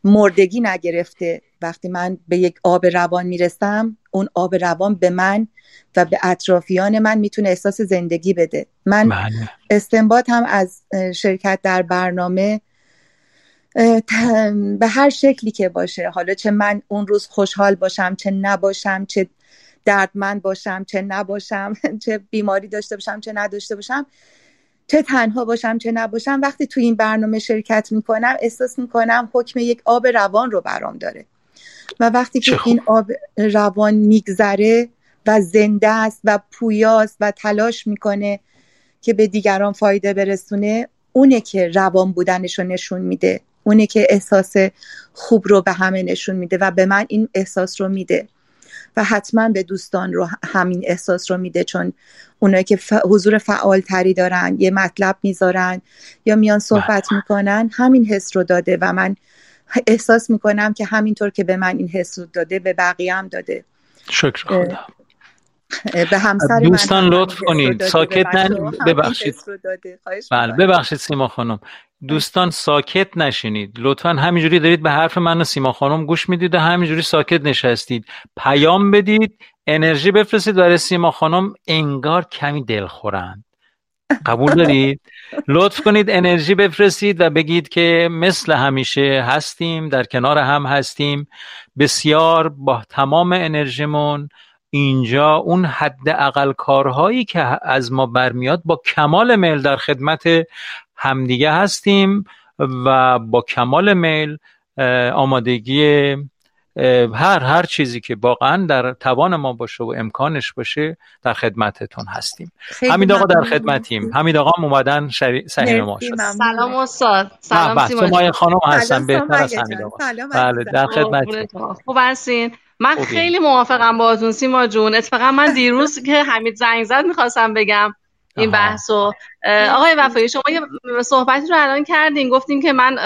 مردگی نگرفته وقتی من به یک آب روان می‌رسم اون آب روان به من و به اطرافیان من می‌تونه احساس زندگی بده من بله. استنباط هم از شرکت در برنامه به هر شکلی که باشه حالا چه من اون روز خوشحال باشم چه نباشم چه دردمند باشم چه نباشم چه بیماری داشته باشم چه نداشته باشم چه تنها باشم چه نباشم. وقتی تو این برنامه شرکت می‌کنم احساس می‌کنم حکم یک آب روان رو برام داره. و وقتی که این آب روان میگذره و زنده است و پویاست و تلاش می‌کنه که به دیگران فایده برسونه اونه که روان بودنش رو نشون میده. اونه که احساس خوب رو به همه نشون میده و به من این احساس رو میده. و حتما به دوستان رو همین احساس رو میده چون اونایی که حضور فعال تری دارن یه مطلب می‌ذارن یا میان صحبت بله. می‌کنن همین حس رو داده و من احساس می‌کنم که همینطور که به من این حس رو داده به بقیه هم داده. شکر خدا. به همسر دوستان لطف کنید ساکت نه ببخشید. بله ببخشید سیما خانم. دوستان ساکت نشینید. لطفا همینجوری دارید به حرف من و سیما خانم گوش می‌دید و همینجوری ساکت نشستید. پیام بدید انرژی بفرستید. برای سیما خانم انگار کمی دلخورند. قبول دارید؟ لطف کنید انرژی بفرستید و بگید که مثل همیشه هستیم در کنار هم هستیم. بسیار با تمام انرژیمون اینجا اون حد اقل کارهایی که از ما برمیاد با کمال میل در خدمت همدیگه هستیم و با کمال میل آمادگی هر هر چیزی که واقعا در توان ما باشه و امکانش باشه در خدمتتون هستیم. همین آقا در خدمتیم. همین آقا اومدن سهیم ما شد. سلام استاد. سلام سیما خانم هستم. بهتر از همین آقا. بله در خدمتیم. خوب هستین؟ من خیلی موافقم باهاتون سیما جون. اتفاقا من دیروز که حمید زنگ زد می‌خواستم بگم این بحثو آقای وفایی شما یه صحبتی رو الان کردین. گفتین که من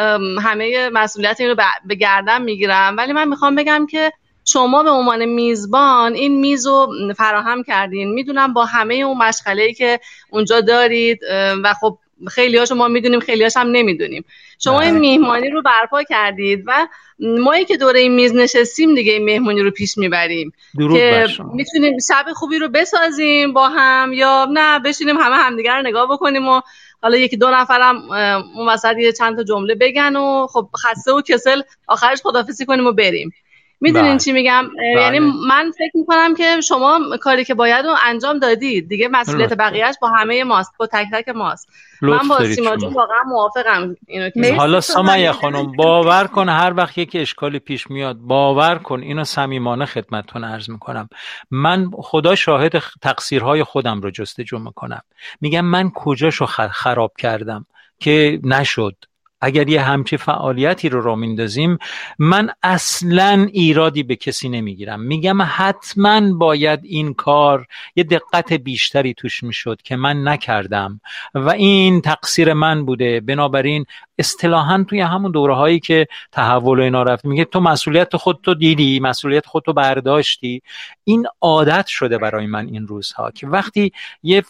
همه مسئولیت این رو به گردم می‌گیرم. ولی من می‌خوام بگم که شما به عنوان میزبان این میز رو فراهم کردین. می‌دونم با همه اون مشغله که اونجا دارید و خب خیلی ها شما می‌دونیم خیلی هم نمی‌دونیم. شما این بله. میهمانی رو برپا کردید و مایی که دوره این میز نشستیم دیگه این مهمونی رو پیش می‌بریم. که می‌تونیم شب خوبی رو بسازیم با هم یا نه بشینیم همه همدیگر رو نگاه بکنیم و حالا یکی دو نفرم اون وسط یه چند تا جمله بگن و خب خسته و کسل آخرش خدافزی کنیم و بریم. می‌دونین بله. چی میگم؟ بله. یعنی من فکر می‌کنم که شما کاری که باید رو انجام دادید. دیگه مسئولیت بقیهش با همه ماست با تک تک ماست. من با سیما جون واقعا موافقم اینو که حالا سمیه خانم باور کن هر وقت یک اشکالی پیش میاد باور کن. اینو صمیمانه خدمتتون عرض می‌کنم. من خدا شاهد تقصیرهای خودم رو جستجو می‌کنم. میگم من کجاشو خراب کردم که نشد؟ اگر یه همچی فعالیتی رو را میندازیم من اصلا ایرادی به کسی نمی‌گیرم. میگم حتما باید این کار یه دقت بیشتری توش می‌شد که من نکردم و این تقصیر من بوده. بنابراین اصطلاحا توی همون دوره هایی که تحول و اینا رفت میگه تو مسئولیت خودتو دیدی مسئولیت خودتو برداشتی. این عادت شده برای من این روزها که وقتی یه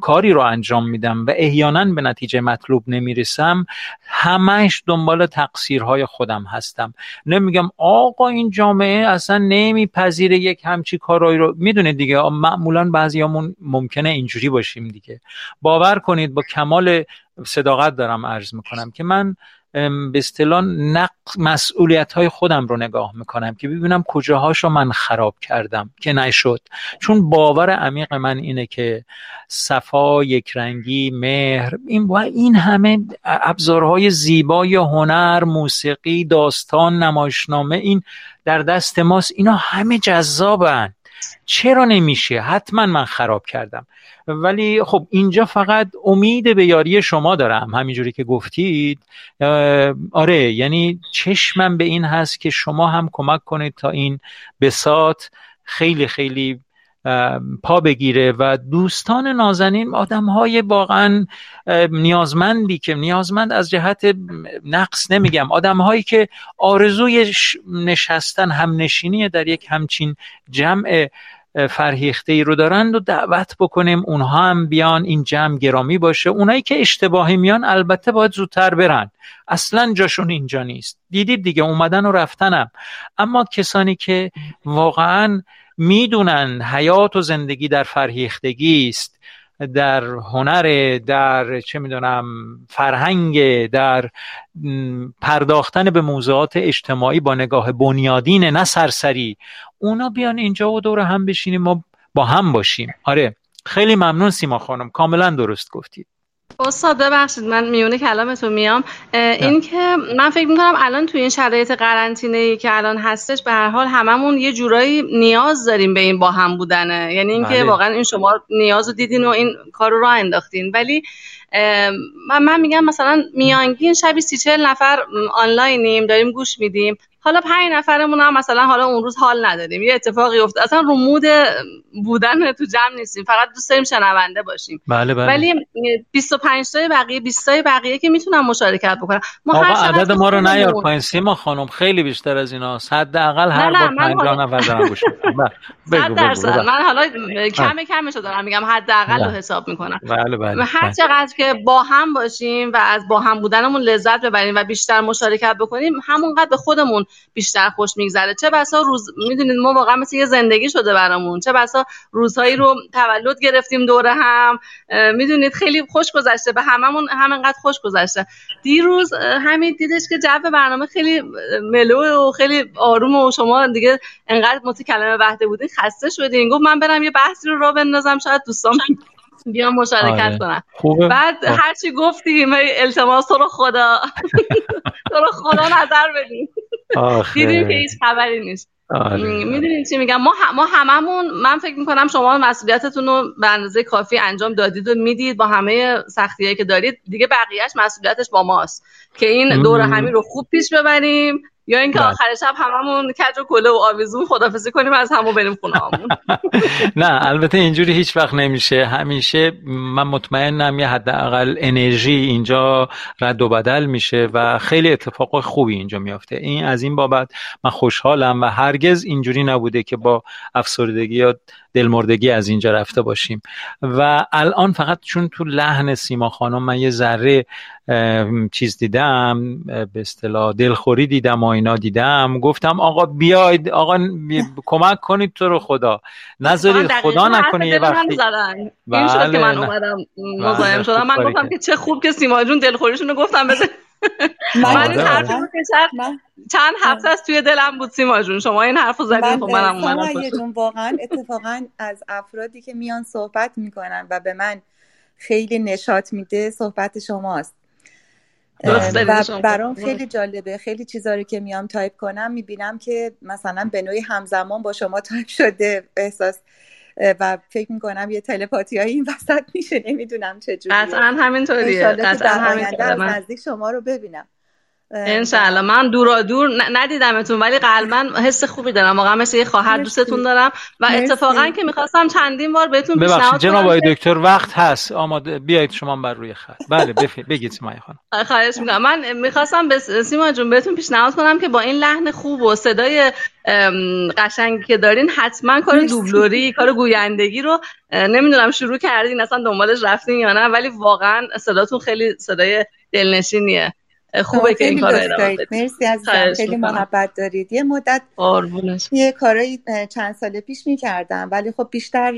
کاری رو انجام میدم و احیانا به نتیجه مطلوب نمی‌رسم همش دنبال تقصیرهای خودم هستم. نمیگم آقا این جامعه اصلا نمیپذیره یک همچی کارایی رو. می‌دونید دیگه معمولا بعضیامون ممکنه اینجوری باشیم دیگه. باور کنید با کمال صداقت دارم عرض می‌کنم که من به اصطلاح مسئولیت های خودم رو نگاه می‌کنم که ببینم کجاهاشو من خراب کردم که نشد. چون باور عمیق من اینه که صفا یک رنگی مهر این این همه ابزارهای زیبای هنر موسیقی داستان نمایشنامه این در دست ماست. اینا همه جذابن. چرا نمیشه؟ حتما من خراب کردم. ولی خب اینجا فقط امید به یاری شما دارم. همینجوری که گفتید آره یعنی چشمم به این هست که شما هم کمک کنید تا این بسات خیلی خیلی پا بگیره و دوستان نازنین آدم های واقعا نیازمندی که نیازمند از جهت نقص نمیگم. آدم هایی که آرزوی نشستن هم نشینی در یک همچین جمع فرهیخته ای رو دارند و دعوت بکنیم اونها هم بیان این جمع گرامی باشه. اونایی که اشتباهی میان البته باید زودتر برن. اصلا جاشون اینجا نیست. دیدید دیگه اومدن و رفتنم. اما کسانی که واقعا می‌دونن حیات و زندگی در فرهیختگی است در هنر در چه می‌دونم فرهنگ در پرداختن به موضوعات اجتماعی با نگاه بنیادین نه سرسری. اونا بیان اینجا و دور هم بشینیم و با هم باشیم. آره خیلی ممنون سیما خانم. کاملا درست گفتید استاد ببخشید من میونه کلامتون میام. این که من فکر می‌کنم الان تو این شرایط قرنطینه ای که الان هستش به هر حال هممون یه جورایی نیاز داریم به این با هم بودنه. یعنی اینکه بله. واقعا این شما نیاز رو دیدین و این کار رو راه انداختین. ولی من, من میگم مثلا میانگین شبی سی چهل نفر آنلاینیم داریم گوش میدیم. حالا پنج نفرمون هم مثلا حالا اون روز حال نداریم یه اتفاقی افتاد. اصلا رو مود بودن تو جمع نیستیم. فقط دوست داریم شنونده باشیم. بله بله. ولی 25 تای بقیه 20 تای بقیه که می‌تونن مشارکت بکنن. ما آقا عدد ما رو نیار پایین. سیما خانم خیلی بیشتر از اینا حداقل هر بار 50 نفر دارن گوش من حالا کم کمش رو دارم میگم. حداقل رو حساب می‌کنم. بله بله هر چقدر که با هم باشیم و از با هم بودنمون لذت ببریم و بیشتر مشارکت بکنیم همونقدر به خودمون بیشتر خوش میگذره. چه بسا روز می‌دونید ما واقعا مثل یه زندگی شده برامون. چه بسا روزهایی رو تولد گرفتیم دوره هم. می‌دونید خیلی خوش گذشته. به هممون همینقدر خوش گذشته. دیروز همین دیدش که جو برنامه خیلی ملو و خیلی آروم و شما دیگه انقدر مت کلمه وحده بودین خسته شدین. گفت من برم یه بحثی رو را بندازم شاید دوستان بیان مشارکت آره. خوبه. بعد هرچی گفتی التماس تو رو خدا. تو رو خدا نظر بدین دیدیم که هیچ خبری نیست. آره. می‌دونین چی میگم؟ ما ما هممون من فکر می‌کنم شما مسئولیتتون رو به اندازه کافی انجام دادید و می‌دید با همه سختیایی که دارید. دیگه بقیهش مسئولیتش با ماست. که این دور همین رو خوب پیش ببریم. یا اینکه بله. آخر شب هممون کج و کله و آویزون خدافزی کنیم از همو بریم خونه همون نه البته اینجوری هیچ وقت نمیشه. همیشه من مطمئنم یه حداقل انرژی اینجا رد و بدل میشه و خیلی اتفاق خوبی اینجا میافته. این از این بابت من خوشحالم و هرگز اینجوری نبوده که با افسردگی یا دلمردگی از اینجا رفته باشیم. و الان فقط چون تو لحن سیما خانم من یه ذره چیز دیدم به اصطلاح دلخوری دیدم و اینا دیدم. گفتم آقا بیاید آقا کمک کنید تو رو خدا. نذارید خدا نکنه یه وقتی. این شد که من بله. اومدم مزاحم بله، شدم. من گفتم که چه خوب که سیما جون دلخوریشون رو گفتم بزن من این حرف چند هفته از توی دلم بود سیما جون. شما این حرف رو زدین خب منم اومدم واقعا اتفاقا از افرادی که میان صحبت می‌کنن و به من خیلی نشاط میده صحبت شماست. و برام خیلی جالبه. خیلی چیزا رو که میام تایپ کنم می‌بینم که مثلا به نوعی همزمان با شما تایپ شده احساس و فکر می‌کنم یه تلپاتی هایی این وسط میشه. نمی‌دونم چجوری قطعا همینطوریه. قطعا همینطوریه. نزدیک شما رو ببینم. انشالله من دورا دور ندیدمتون ولی قلبا حس خوبی دارم. واقعا مثل یه خواهر دوستتون دارم. و اتفاقا که می‌خواستم چندین بار بهتون پیشنهاد جناب آقای دکتر وقت هست. آماده بیایید شما بر روی خط. بله بگید سیما خانم. خواهش می‌کنم. من می‌خواستم به سیما جون بهتون پیشنهاد کنم که با این لحن خوب و صدای قشنگی که دارین حتما کار دوبلوری کار گویندگی رو نمی‌دونم شروع کردین اصلا دنبالش رفتین یا نه ولی واقعا صداتون خیلی صدای دلنشینیه. خوبه که این کار مرسی از خیلی محبت دارید. یه مدت آربونش. یه کارایی چند سال پیش می‌کردم ولی خب بیشتر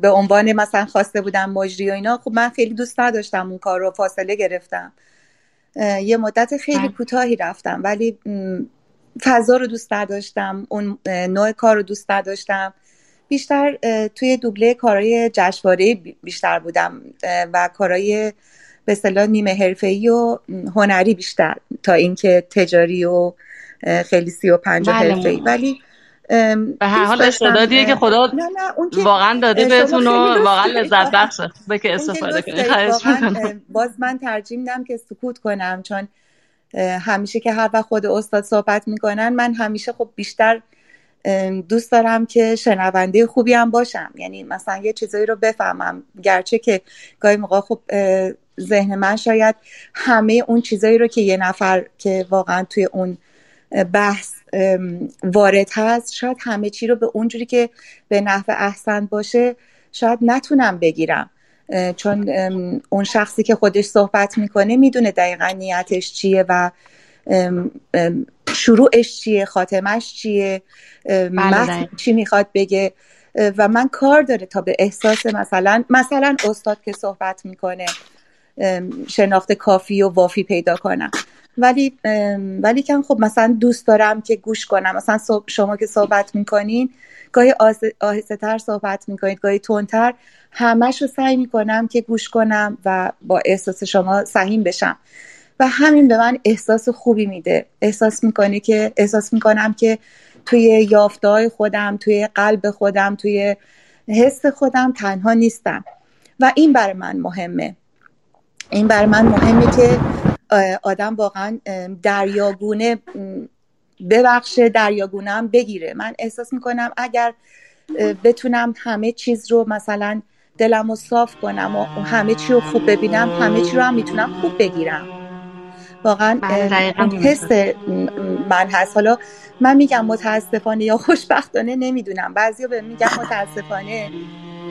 به عنوان مثلا خواسته بودم مجری و اینا خب من خیلی دوست نداشتم اون کار رو فاصله گرفتم. یه مدت خیلی بله. کوتاهی رفتم ولی فضا رو دوست نداشتم اون نوع کار رو دوست نداشتم. بیشتر توی دوبله کارهای جشنواره بیشتر بودم و کارهای به اصطلاح نیمه حرفه‌ای و هنری بیشتر تا اینکه تجاری و خیلی سی و پنج بله. حرفه‌ای. ولی به هر حال استعدادیه که خدا نه نه واقعا داده بهتون و واقعا لذت بخشه. به که استفاده کنید. باز من ترجیح میدم که سکوت کنم چون همیشه که هر وقت خود استاد صحبت می‌کنن من همیشه خب بیشتر دوست دارم که شنونده خوبی هم باشم. یعنی مثلا یه چیزایی رو بفهمم. گرچه که گاهی موقع خب ذهن من شاید همه اون چیزایی رو که یه نفر که واقعا توی اون بحث وارد هست شاید همه چی رو به اونجوری که به نحو احسن باشه شاید نتونم بگیرم. چون اون شخصی که خودش صحبت می‌کنه می‌دونه دقیقا نیتش چیه و شروعش چیه خاتمش چیه بله چی می‌خواد بگه. و من کار داره تا به احساس مثلا مثلا استاد که صحبت می‌کنه. شناخت کافی و وافی پیدا کنم. ولی ولی کن خب مثلا دوست دارم که گوش کنم. مثلا شما که صحبت می‌کنین گاهی آهسته تر صحبت می‌کنید گاهی تندتر. همش رو سعی می‌کنم که گوش کنم و با احساس شما سهیم بشم. و همین به من احساس خوبی میده. احساس می‌کنه که احساس می‌کنم که توی یافته خودم توی قلب خودم توی حس خودم تنها نیستم. و این برای من مهمه. این برای من مهمه که آدم واقعا دریاگونه ببخشه دریاگونه هم بگیره. من احساس می‌کنم اگر بتونم همه چیز رو مثلا دلم رو صاف کنم و همه چی رو خوب ببینم همه چی رو هم می‌تونم خوب بگیرم. واقعا بله، حس من هست. حالا من میگم متاسفانه یا خوشبختانه نمی‌دونم. بعضیا به میگم متاسفانه.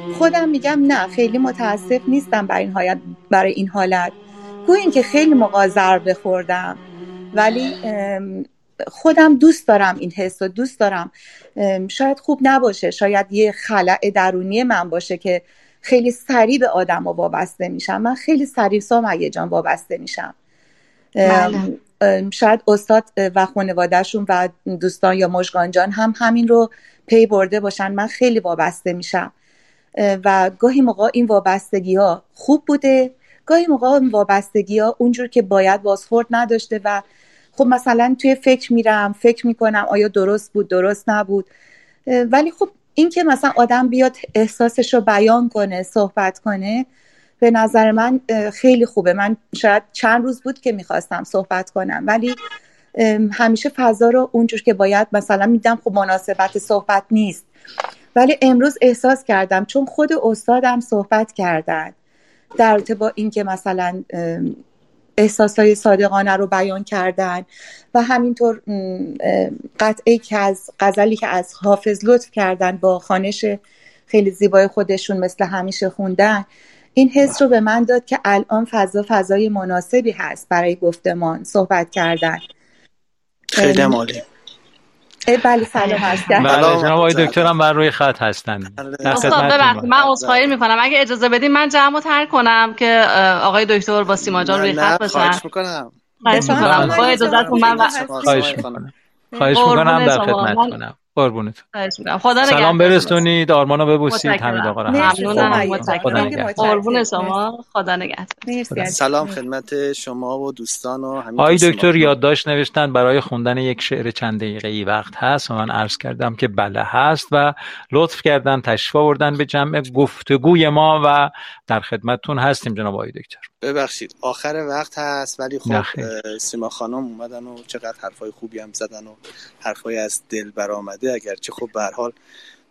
خودم میگم نه خیلی متاسف نیستم برای این حالت برای این حالت. گویا که خیلی موقع ضربه خوردم ولی خودم دوست دارم این حس و دوست دارم. شاید خوب نباشه شاید یه خلع درونی من باشه که خیلی سریع به آدم و وابسته میشم. من خیلی سریع سام جان وابسته میشم. بله. شاید استاد و خانوادهشون و دوستان یا مشگان جان هم همین رو پی برده باشن. من خیلی وابسته میشم. و گاهی موقع این وابستگی ها خوب بوده. گاهی موقع این وابستگی ها اونجور که باید بازخورد نداشته و خب مثلا توی فکر میرم فکر می‌کنم آیا درست بود درست نبود. ولی خب این که مثلا آدم بیاد احساسش رو بیان کنه صحبت کنه به نظر من خیلی خوبه. من شاید چند روز بود که می‌خواستم صحبت کنم. ولی همیشه فضا رو اونجور که باید مثلا میدم خب مناسبت صحبت نیست. ولی امروز احساس کردم چون خود استادم صحبت کردن در با اینکه مثلا احساسای صادقانه رو بیان کردن و همینطور قطعه که از غزلی که از حافظ لطف کردن با خانش خیلی زیبای خودشون مثل همیشه خوندن این حس رو به من داد که الان فضا فضای مناسبی هست برای گفتمان صحبت کردن. خیلی عالی. بله سلام. هست بله جناب آقای دکتر هم بر روی خط هستن. استاد ببخشید من عذرخواهی می‌کنم. اگه اجازه بدین من جمع تر کنم که آقای دکتر با سیما جان روی خط باشن. خواهش می‌کنم. خواهش می‌کنم. با اجازهتون من خواهش می‌کنم. خواهش می‌کنم. در خدمتتونم قربونت. خدا سلام برسونید آرمانو ببوسید حمید آقا ممنونم قربون شما. خدا نگهدار. سلام خدمت شما و دوستان و همین آقای دکتر یادداشت نوشتن برای خوندن یک شعر چند دقیقه ای وقت هست و من عرض کردم که بله هست و لطف کردن تشریف آوردن به جمع گفتگوی ما و در خدمتتون هستیم جناب آقای دکتر. ببخشید آخر وقت هست ولی خب سیما خانم اومدن و چقدر حرفای خوبی هم زدن و حرفای از دل برآمده. اگرچه خب به حال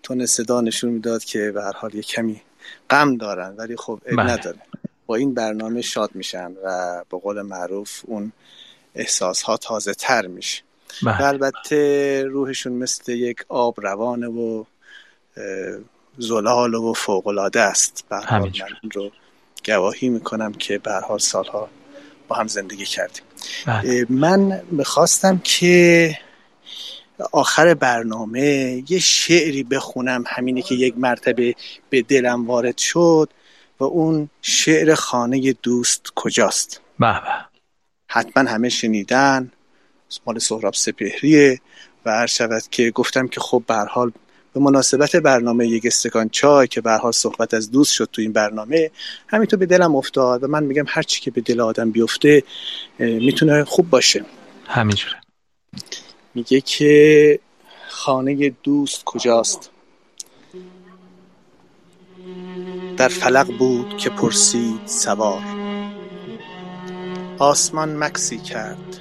تون صدا نشون می‌داد که به هر حال یه کمی غم دارن ولی خب عیب بله. نداره. با این برنامه شاد میشن و به قول معروف اون احساس ها تازه تر میشه. بله. و البته روحشون مثل یک آب روانه و زلال و فوقلاده است. به رو گواهی می‌کنم که به حال سالها با هم زندگی کردیم. بله. من می‌خواستم که آخر برنامه یه شعری بخونم همینی که یک مرتبه به دلم وارد شد و اون شعر خانه دوست کجاست؟ به حتما همه شنیدن. مال سهراب سپهریه و هر شود که گفتم که خب به حال به مناسبت برنامه یک استکان چای که به حال صحبت از دوست شد تو این برنامه همینطور به دلم افتاد و من میگم هر چی که به دل آدم بیفته می‌تونه خوب باشه. همینجوره. میگه که خانه دوست کجاست؟ در فلق بود که پرسید سوار. آسمان مکسی کرد.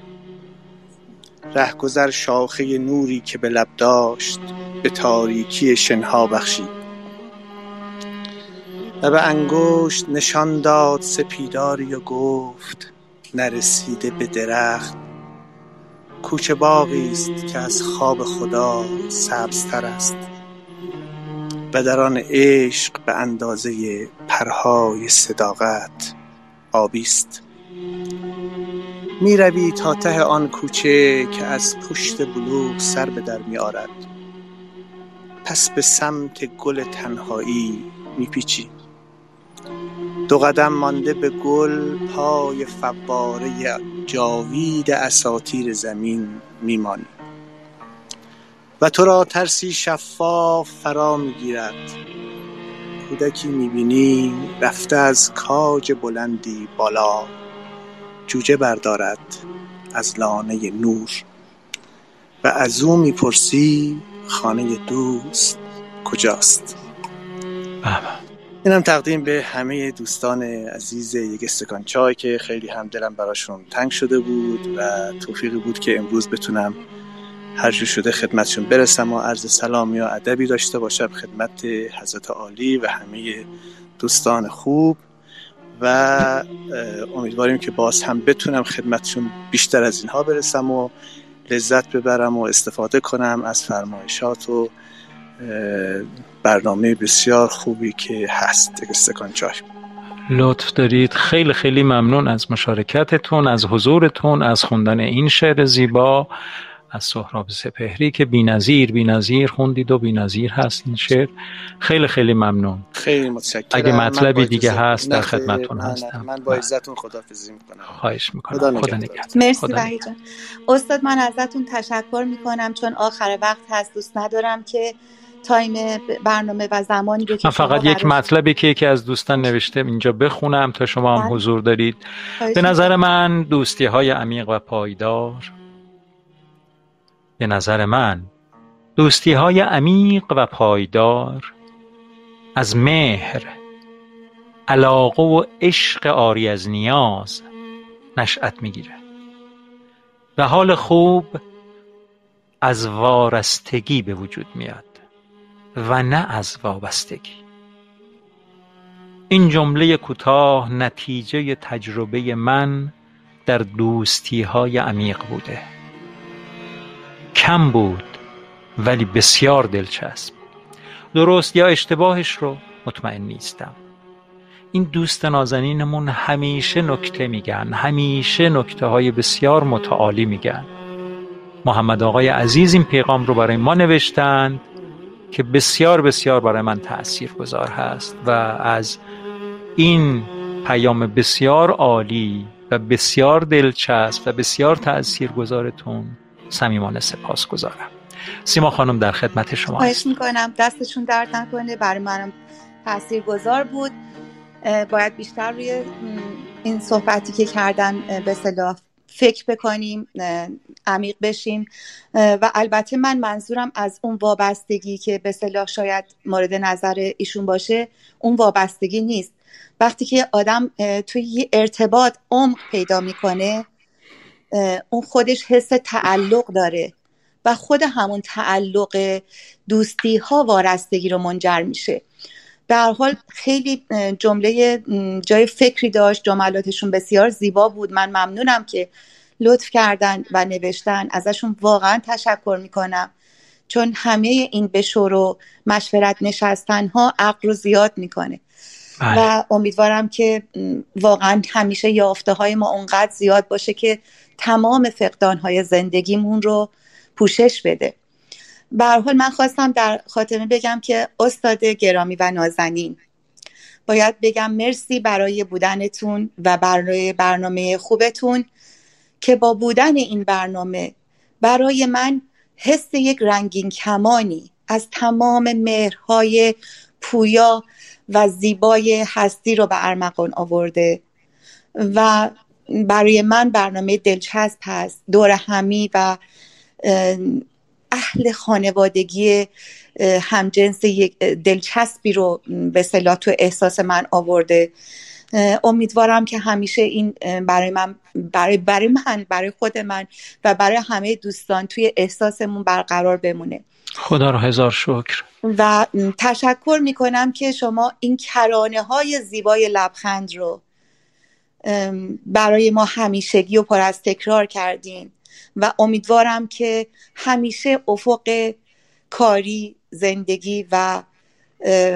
رهگذر شاخه نوری که به لب داشت به تاریکی شنها بخشید. و به انگشت نشان داد سپیداری و گفت نرسیده به درخت. کوچه باغی است که از خواب خدا سبزتر است. و در آن عشق به اندازه پرهای صداقت آبی است. می روی تا ته آن کوچه که از پشت بلوغ سر به در می آرد پس به سمت گل تنهایی می پیچی دو قدم مانده به گل پای فواره جاوید اساتیر زمین میمانی. و تو را ترسی شفاف فرا می‌گیرد. کودکی می‌بینی رفته از کاج بلندی بالا. جوجه بردارد از لانه نور و از او می‌پرسی خانه دوست کجاست بله. اینم تقدیم به همه دوستان عزیز یک استکان چای که خیلی هم دلم براشون تنگ شده بود و توفیقی بود که امروز بتونم هر جو شده خدمتشون برسم و عرض سلامی و ادبی داشته باشم خدمت حضرت عالی و همه دوستان خوب و امیدواریم که باز هم بتونم خدمتشون بیشتر از اینها برسم و لذت ببرم و استفاده کنم از فرمایشات و برنامه بسیار خوبی که هست. استکان چای لطف دارید. خیلی خیلی ممنون از مشارکتتون از حضورتون از خوندن این شعر زیبا. از سهراب سپهری که بینظیر بینظیر خوندید و بینظیر هست این شعر. خیلی خیلی ممنون. خیلی متشکرم. اگه مطلبی دیگه هست در خدمتتون هستم. من با عزتون خدافظی می‌کنم. خواهش می‌کنم. خدا, خدا مرسی جان. استاد من ازتون تشکر می‌کنم چون آخر وقت هست. دوست ندارم که تایم برنامه و زمانی رو من فقط یک مطلبی که یکی از دوستان نوشته اینجا بخونم تا شما هم بله. حضور دارید. به نظر من دوستی های عمیق و پایدار به نظر من دوستی های عمیق و پایدار از مهر علاقه و عشق آری از نیاز نشأت می‌گیره. و حال خوب از وارستگی به وجود میاد و نه از وابستگی. این جمله کوتاه نتیجه تجربه من در دوستی های عمیق بوده. کم بود ولی بسیار دلچسب. درست یا اشتباهش رو مطمئن نیستم. این دوست نازنینمون همیشه نکته میگن همیشه نکته های بسیار متعالی میگن. محمد آقای عزیز این پیغام رو برای ما نوشتند که بسیار بسیار برای من تأثیر گذار هست و از این پیام بسیار عالی و بسیار دلچسب و بسیار تأثیر گذارتون صمیمانه سپاس گذارم سیما خانم در خدمت شما خواهش می‌کنم. دستشون درد نکنه. برای منم تأثیر گذار بود باید بیشتر روی این صحبتی که کردن به صلاح فکر بکنیم عمیق بشیم. و البته من منظورم از اون وابستگی که به صلاح شاید مورد نظر ایشون باشه اون وابستگی نیست. وقتی که آدم توی ارتباط عمق پیدا می‌کنه اون خودش حس تعلق داره و خود همون تعلق دوستی ها وارستگی رو منجر میشه. به هر حال خیلی جمله جای فکری داشت جملاتشون بسیار زیبا بود. من ممنونم که لطف کردن و نوشتن. ازشون واقعا تشکر می‌کنم. چون همه این بشور و مشورت نشستن ها عقل رو زیاد می‌کنه. بله. و امیدوارم که واقعا همیشه یافته های ما اونقدر زیاد باشه که تمام فقدان های زندگیمون رو پوشش بده. به حال من خواستم در خاتمه بگم که استاد گرامی و نازنین باید بگم مرسی برای بودنتون و برای برنامه خوبتون که با بودن این برنامه برای من حس یک رنگین کمانی از تمام مهرهای پویا و زیبای هستی رو به ارمغان آورده و برای من برنامه دلچسب هست. دور همی و اهل خانوادگی همجنس یک دلچسبی رو به صلاح تو احساس من آورده. امیدوارم که همیشه این برای من برای برای من برای خود من و برای همه دوستان توی احساسمون برقرار بمونه. خدا رو هزار شکر. و تشکر می‌کنم که شما این کرانه های زیبای لبخند رو برای ما همیشگی و پر از تکرار کردین و امیدوارم که همیشه افق کاری زندگی و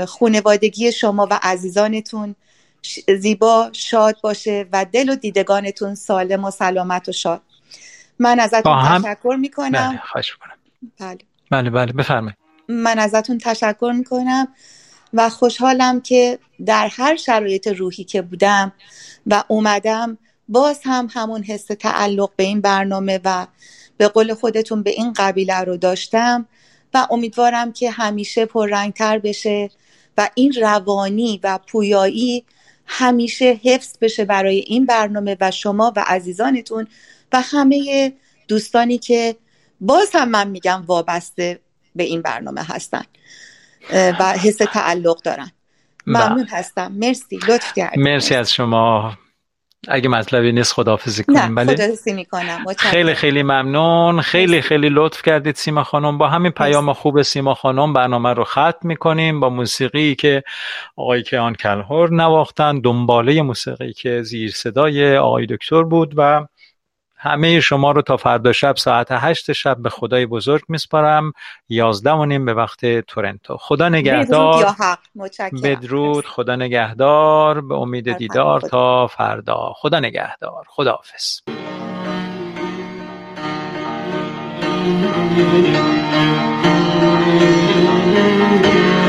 خونوادگی شما و عزیزانتون زیبا شاد باشه و دل و دیدگانتون سالم و سلامت و شاد. من ازتون هم... تشکر می‌کنم. بله. بله بله بفرمایید. من ازتون تشکر می‌کنم. و خوشحالم که در هر شرایط روحی که بودم و اومدم باز هم همون حس تعلق به این برنامه و به قول خودتون به این قبیله رو داشتم و امیدوارم که همیشه پررنگتر بشه و این روانی و پویایی همیشه حفظ بشه برای این برنامه و شما و عزیزانتون و همه دوستانی که باز هم من میگم وابسته به این برنامه هستن. و حس تعلق دارن. بله. ممنون هستم. مرسی. لطف کردید مرسی از شما. اگه مطلبی نیست خداحافظی کنیم. نه خداحافظی می‌کنم. خیلی خیلی ممنون. خیلی خیلی لطف کردید سیما خانم. با همین پیام خوب سیما خانم برنامه رو ختم می‌کنیم. با موسیقی که آقای کیان کلهور نواختن دنباله موسیقی که زیر صدای آقای دکتر بود و همه شما رو تا فردا شب ساعت هشت شب به خدای بزرگ میسپارم. یازده و نیم به وقت تورنتو. خدا نگهدار. بدرود خدا نگهدار. به امید دیدار تا فردا. خدا نگهدار. خداحافظ. Thank